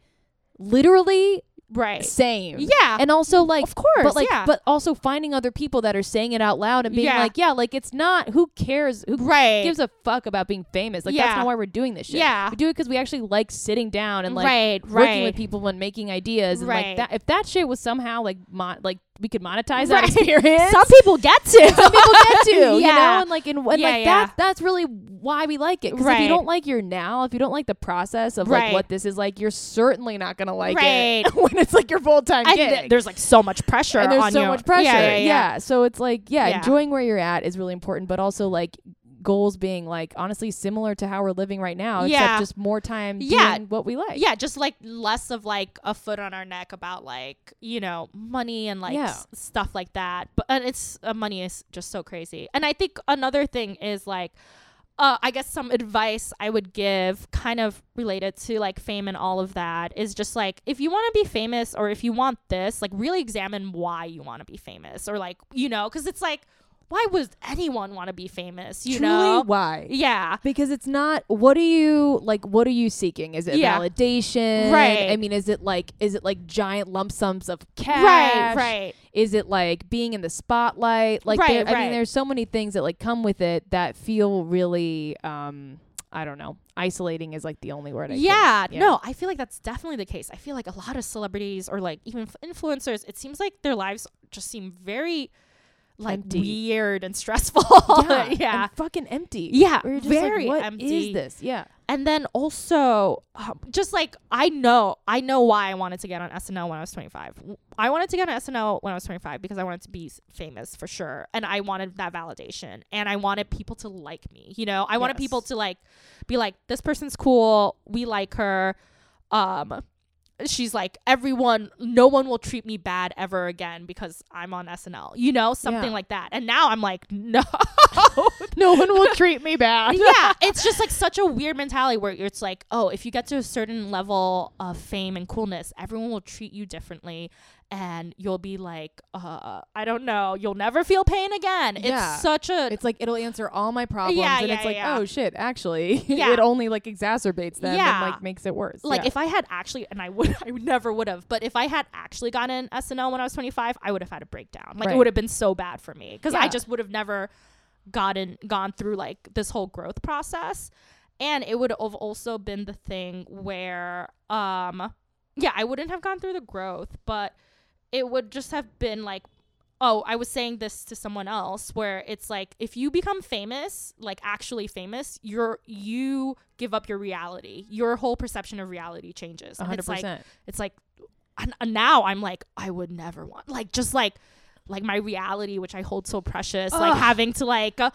Speaker 1: literally
Speaker 2: right.
Speaker 1: same.
Speaker 2: Yeah.
Speaker 1: and also like
Speaker 2: of course.
Speaker 1: but like
Speaker 2: yeah.
Speaker 1: but also finding other people that are saying it out loud and being
Speaker 2: Yeah.
Speaker 1: like yeah like it's not who cares who
Speaker 2: right.
Speaker 1: gives a fuck about being famous like
Speaker 2: Yeah.
Speaker 1: that's not why we're doing this shit
Speaker 2: Yeah.
Speaker 1: we do it because we actually like sitting down and like
Speaker 2: right.
Speaker 1: working
Speaker 2: right.
Speaker 1: with people and making ideas and like
Speaker 2: Right.
Speaker 1: that if that shit was somehow like mon- like we could monetize
Speaker 2: Right.
Speaker 1: that experience
Speaker 2: Some people get to.
Speaker 1: some people get to you
Speaker 2: Yeah.
Speaker 1: know and like and, and
Speaker 2: Yeah,
Speaker 1: like
Speaker 2: yeah.
Speaker 1: that that's really why we like it because if you don't like your now if you don't like the process of
Speaker 2: Right.
Speaker 1: like what this is like you're certainly not gonna like
Speaker 2: Right.
Speaker 1: it when it's like your full-time gig
Speaker 2: th- there's like so much pressure
Speaker 1: and there's so
Speaker 2: you.
Speaker 1: much pressure.
Speaker 2: Yeah, yeah.
Speaker 1: So it's like, Yeah. enjoying where you're at is really important, but also like goals being like honestly similar to how we're living right now,
Speaker 2: Yeah.
Speaker 1: except just more time
Speaker 2: Yeah.
Speaker 1: doing what we like.
Speaker 2: Yeah, just like less of like a foot on our neck about like you know money and like
Speaker 1: Yeah.
Speaker 2: s- stuff like that. But and it's uh, money is just so crazy. And I think another thing is like. Uh, I guess some advice I would give, kind of related to like fame and all of that, is just like if you want to be famous or if you want this, like really examine why you want to be famous or like you know, because it's like why would anyone want to be famous? You
Speaker 1: Truly,
Speaker 2: know?
Speaker 1: why?
Speaker 2: Yeah.
Speaker 1: Because it's not what are you like what are you seeking? Is it
Speaker 2: Yeah.
Speaker 1: validation?
Speaker 2: Right.
Speaker 1: I mean, is it like is it like giant lump sums of cash?
Speaker 2: Right. Right.
Speaker 1: Is it like being in the spotlight? Like
Speaker 2: Right,
Speaker 1: there, I mean, there's so many things that like come with it that feel really um I don't know. Isolating is like the only word I
Speaker 2: yeah,
Speaker 1: yeah.
Speaker 2: no, I feel like that's definitely the case. I feel like a lot of celebrities or like even f- influencers, it seems like their lives just seem very like
Speaker 1: Empty.
Speaker 2: weird and stressful.
Speaker 1: yeah,
Speaker 2: yeah.
Speaker 1: and fucking empty.
Speaker 2: Yeah, very
Speaker 1: like, what
Speaker 2: empty.
Speaker 1: is this? Yeah,
Speaker 2: And then also, um, just like I know, I know why I wanted to get on SNL when I was 25. I wanted to get on SNL when I was 25 because I wanted to be famous for sure, and I wanted that validation, and I wanted people to like me. You know, I wanted
Speaker 1: Yes.
Speaker 2: people to like be like, this person's cool, we like her. Um, she's like everyone no one will treat me bad ever again because I'm on SNL. You know, something
Speaker 1: Yeah.
Speaker 2: like that. And now I'm like, no.
Speaker 1: no one will treat me bad.
Speaker 2: yeah, it's just like such a weird mentality where it's like, oh, if you get to a certain level of fame and coolness, everyone will treat you differently and you'll be like, uh, I don't know, you'll never feel pain again.
Speaker 1: Yeah.
Speaker 2: It's such a
Speaker 1: It's like it'll answer all my problems,
Speaker 2: Yeah,
Speaker 1: and
Speaker 2: yeah,
Speaker 1: it's like,
Speaker 2: yeah.
Speaker 1: oh shit, actually,
Speaker 2: Yeah.
Speaker 1: it only like exacerbates them
Speaker 2: Yeah.
Speaker 1: and like makes it worse.
Speaker 2: like if I had actually, and I would, I would never would have, but if I had actually gotten SNL when I was 25, I would have had a breakdown. Like
Speaker 1: Right.
Speaker 2: it would have been so bad for me because I just would have never gotten gone through like this whole growth process, and it would have also been the thing where, um, yeah, I wouldn't have gone through the growth, but it would just have been like oh, I was saying this to someone else where it's like if you become famous, like actually famous, you're you give up your reality. Your whole perception of reality changes. And
Speaker 1: hundred
Speaker 2: it's like it's like and, now I'm like I would never want like just like like my reality which I hold so precious like having to like uh,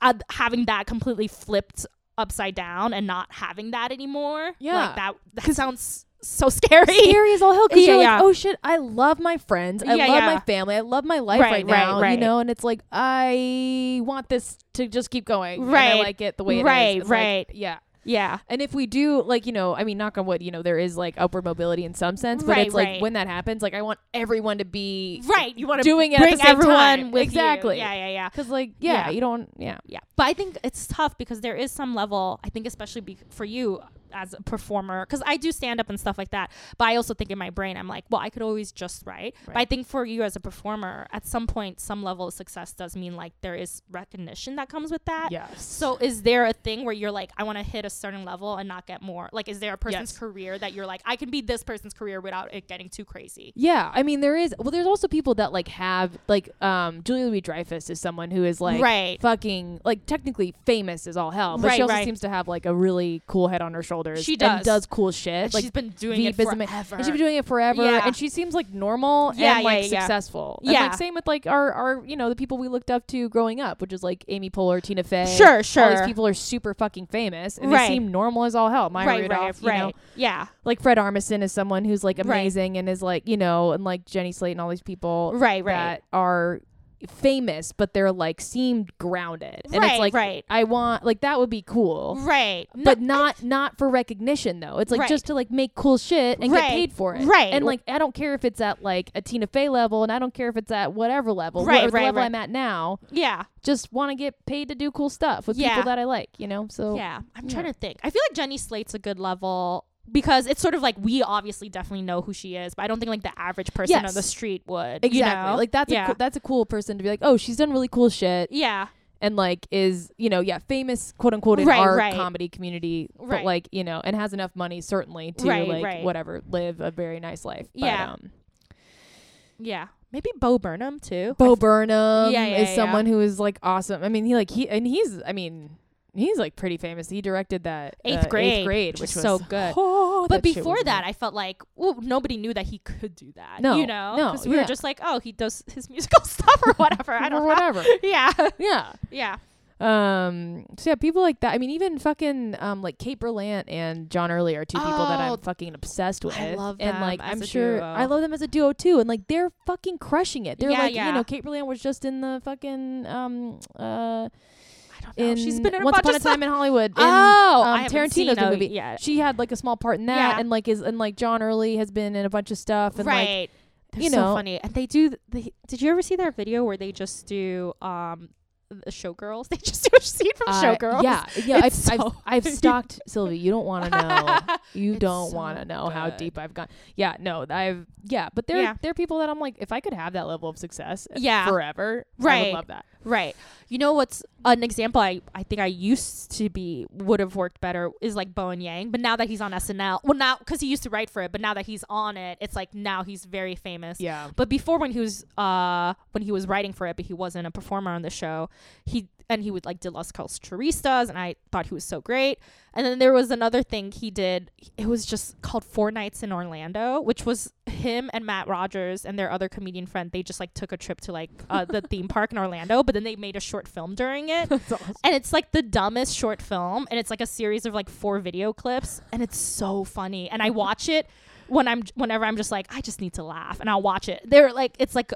Speaker 2: uh, having that completely flipped upside down and not having that anymore.
Speaker 1: Yeah.
Speaker 2: Like that that sounds so scary.
Speaker 1: Scary as all hell because
Speaker 2: Yeah,
Speaker 1: you're
Speaker 2: yeah.
Speaker 1: like, oh shit, I love my friends, I
Speaker 2: Yeah,
Speaker 1: love my family, I love my life
Speaker 2: Right,
Speaker 1: right,
Speaker 2: right,
Speaker 1: now, you know, and it's like I want this to just keep going, and
Speaker 2: Right.
Speaker 1: I like it the way it is.
Speaker 2: Right,
Speaker 1: like,
Speaker 2: right.
Speaker 1: yeah.
Speaker 2: Yeah.
Speaker 1: And if we do, like, you know, I mean, knock on wood, you know, there is like upward mobility in some sense, but
Speaker 2: Right,
Speaker 1: it's like
Speaker 2: right.
Speaker 1: when that happens, like, I want everyone to be
Speaker 2: Right. You want to
Speaker 1: doing it
Speaker 2: bring
Speaker 1: at the same
Speaker 2: everyone
Speaker 1: time.
Speaker 2: with you.
Speaker 1: exactly.
Speaker 2: Yeah, yeah, yeah.
Speaker 1: Because, like, yeah,
Speaker 2: Yeah.
Speaker 1: you don't, yeah.
Speaker 2: Yeah. But I think it's tough because there is some level, I think, especially be- for you as a performer, because I do stand up and stuff like that. But I also think in my brain, I'm like, well, I could always just write. But I think for you as a performer, at some point, some level of success does mean like there is recognition that comes with that.
Speaker 1: Yes.
Speaker 2: So is there a thing where you're like, I want to hit a certain level and not get more? Like, is there a person's
Speaker 1: Yes.
Speaker 2: career that you're like, I can be this person's career without it getting too crazy?
Speaker 1: Yeah, I mean there is well there's also people that like have like um Julia Louis Dreyfus is someone who is like
Speaker 2: Right.
Speaker 1: fucking like technically famous as all hell, but
Speaker 2: Right,
Speaker 1: she also
Speaker 2: right.
Speaker 1: seems to have like a really cool head on her shoulders.
Speaker 2: She
Speaker 1: and
Speaker 2: does.
Speaker 1: does cool shit. Like
Speaker 2: she's been doing it
Speaker 1: Veep is ama-
Speaker 2: forever.
Speaker 1: and she's been doing it forever
Speaker 2: Yeah.
Speaker 1: and she seems like normal
Speaker 2: Yeah,
Speaker 1: and
Speaker 2: yeah,
Speaker 1: like
Speaker 2: yeah,
Speaker 1: successful. And
Speaker 2: Yeah.
Speaker 1: like same with like our our you know the people we looked up to growing up, which is like Amy Poehler, Tina Fey.
Speaker 2: Sure, sure.
Speaker 1: All these people are super fucking famous and
Speaker 2: Right.
Speaker 1: they seem normal as all hell. Maya
Speaker 2: right,
Speaker 1: Rudolph,
Speaker 2: right,
Speaker 1: you
Speaker 2: right.
Speaker 1: know,
Speaker 2: Yeah.
Speaker 1: like Fred Armisen is someone who's like
Speaker 2: Right.
Speaker 1: amazing and is like you know and like Jenny Slate and all these people
Speaker 2: Right, right.
Speaker 1: that are famous but they're like seemed grounded and
Speaker 2: Right,
Speaker 1: it's like
Speaker 2: right.
Speaker 1: I want like that would be cool
Speaker 2: Right. No,
Speaker 1: but not not for recognition though it's like
Speaker 2: Right.
Speaker 1: just to like make cool shit and
Speaker 2: Right,
Speaker 1: get paid for it
Speaker 2: right.
Speaker 1: and like I don't care if it's at like a Tina Fey level and I don't care if it's at whatever level
Speaker 2: Right,
Speaker 1: whatever
Speaker 2: right,
Speaker 1: level. I'm at now
Speaker 2: yeah.
Speaker 1: just want to get paid to do cool stuff with
Speaker 2: Yeah.
Speaker 1: people that I like you know so
Speaker 2: yeah. I'm
Speaker 1: yeah.
Speaker 2: trying to think. I feel like Jenny Slate's a good level because it's sort of like we obviously definitely know who she is, but I don't think like the average person on the street would.
Speaker 1: exactly
Speaker 2: You know?
Speaker 1: like that's
Speaker 2: yeah.
Speaker 1: a cool, that's a cool person to be like oh she's done really cool shit
Speaker 2: yeah.
Speaker 1: and like is you know yeah famous quote unquote in
Speaker 2: Right,
Speaker 1: our
Speaker 2: right.
Speaker 1: comedy community but like you know and has enough money certainly to
Speaker 2: Right,
Speaker 1: like
Speaker 2: right.
Speaker 1: whatever live a very nice life but,
Speaker 2: Yeah.
Speaker 1: um,
Speaker 2: Yeah. Maybe Bo Burnham too.
Speaker 1: Bo Burnham
Speaker 2: Yeah, yeah,
Speaker 1: is someone who is like awesome I mean he like he and he's I mean he's like pretty famous he directed that
Speaker 2: Eighth
Speaker 1: uh,
Speaker 2: grade,
Speaker 1: eighth grade
Speaker 2: which
Speaker 1: which was
Speaker 2: so good.
Speaker 1: oh,
Speaker 2: but
Speaker 1: that
Speaker 2: before that. I felt like nobody knew that he could do that.
Speaker 1: No,
Speaker 2: you know,
Speaker 1: no,
Speaker 2: we were just like, oh, he does his musical stuff or whatever. I don't
Speaker 1: or
Speaker 2: know.
Speaker 1: whatever
Speaker 2: Yeah,
Speaker 1: yeah
Speaker 2: yeah,
Speaker 1: Um. So yeah, people like that. I mean, even fucking um like Kate Berlant and John Early are two people that
Speaker 2: Oh,
Speaker 1: I'm fucking obsessed with.
Speaker 2: I love them.
Speaker 1: and
Speaker 2: like
Speaker 1: I'm sure
Speaker 2: duo.
Speaker 1: I love them as a duo too. And like they're fucking crushing it. They're
Speaker 2: Yeah,
Speaker 1: like
Speaker 2: yeah.
Speaker 1: you know Kate Berlant was just in the fucking um uh
Speaker 2: I don't know.
Speaker 1: In
Speaker 2: She's been in a
Speaker 1: Once
Speaker 2: bunch
Speaker 1: Upon a. Time in Hollywood. In,
Speaker 2: Oh,
Speaker 1: um,
Speaker 2: I
Speaker 1: Tarantino's
Speaker 2: seen
Speaker 1: movie.
Speaker 2: yeah.
Speaker 1: She had like a small part in that,
Speaker 2: Yeah.
Speaker 1: and like is and like John Early has been in a bunch of stuff. And like
Speaker 2: right. They're
Speaker 1: you
Speaker 2: so
Speaker 1: know-
Speaker 2: funny, and they do. They, did you ever see their video where they just do um the Showgirls? They just do a scene from
Speaker 1: uh,
Speaker 2: Showgirls.
Speaker 1: Yeah, yeah. I've,
Speaker 2: It's
Speaker 1: I've I've stalked Sylvie. You don't want to know. You
Speaker 2: It's
Speaker 1: don't
Speaker 2: so
Speaker 1: want to know how deep I've gone. Yeah, no, I've yeah, but there are
Speaker 2: Yeah.
Speaker 1: they're people that I'm like, if I could have that level of success,
Speaker 2: Yeah.
Speaker 1: forever, I
Speaker 2: Right.
Speaker 1: would love that.
Speaker 2: Right. You know what's an example I, I think I used to be would have worked better is like Bowen Yang, but now that he's on SNL, well now because he used to write for it, but now that he's on it, it's like now he's very famous.
Speaker 1: Yeah,
Speaker 2: But before when he was uh when he was writing for it, but he wasn't a performer on the show, he and he would like did Las Culturistas and I thought he was so great. And then there was another thing he did. It was just called Four Nights in Orlando, which was him and Matt Rogers and their other comedian friend. They just like took a trip to like uh, the theme park in Orlando, but then they made a short film during it.
Speaker 1: awesome.
Speaker 2: And it's like the dumbest short film, and it's like a series of like four video clips, and it's so funny. And I watch it when I'm whenever I'm just like I just need to laugh and I'll watch it. They're like it's like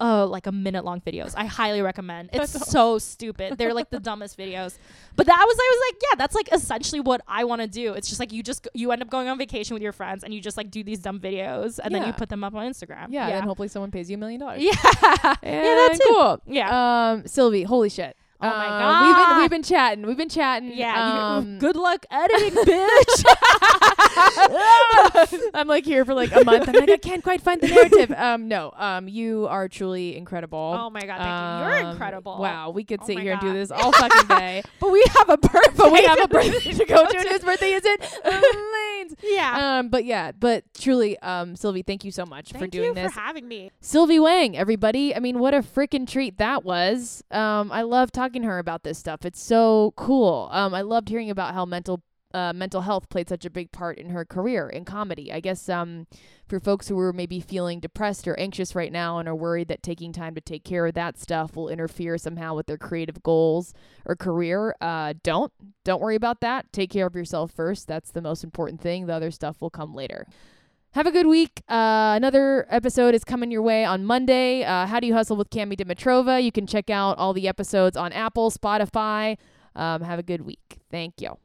Speaker 2: uh like a minute long videos. I highly recommend. It's so stupid. They're like the dumbest videos. But that was I was like, yeah, that's like essentially what I want to do. It's just like you just you end up going on vacation with your friends and you just like do these dumb videos and then you put them up on Instagram.
Speaker 1: Yeah,
Speaker 2: yeah.
Speaker 1: and hopefully someone pays you a million dollars.
Speaker 2: yeah. yeah, that
Speaker 1: And
Speaker 2: too.
Speaker 1: Cool.
Speaker 2: Yeah.
Speaker 1: Um, Sylvie, holy shit.
Speaker 2: Oh my
Speaker 1: Uh, We've been
Speaker 2: God.
Speaker 1: we've been chatting. We've been chatting.
Speaker 2: yeah. you-
Speaker 1: Um,
Speaker 2: good luck editing, bitch.
Speaker 1: I'm like here for like a month. I'm like I can't quite find the narrative. Um, no. Um, you are truly incredible.
Speaker 2: oh my god, thank you. You're
Speaker 1: Um,
Speaker 2: incredible.
Speaker 1: Wow, we could
Speaker 2: Oh
Speaker 1: sit here and do this all fucking day.
Speaker 2: But we have a birthday.
Speaker 1: but we have a birthday to go to, and his birthday is Lanes.
Speaker 2: Yeah.
Speaker 1: Um, but yeah, but truly, um, Sylvie, thank you so much
Speaker 2: Thank
Speaker 1: for doing
Speaker 2: you
Speaker 1: this.
Speaker 2: for having me.
Speaker 1: Sylvie Wang, everybody. I mean, what a freaking treat that was. Um, I love talking to her about this stuff. It's so cool. Um, I loved hearing about how mental uh, mental health played such a big part in her career in comedy. I guess um, for folks who are maybe feeling depressed or anxious right now and are worried that taking time to take care of that stuff will interfere somehow with their creative goals or career, uh, don't. Don't worry about that. Take care of yourself first. That's the most important thing. The other stuff will come later. Have a good week. Uh, another episode is coming your way on Monday. Uh, How do you hustle with Cami Dimitrova? You can check out all the episodes on Apple, Spotify. Um, have a good week. Thank you.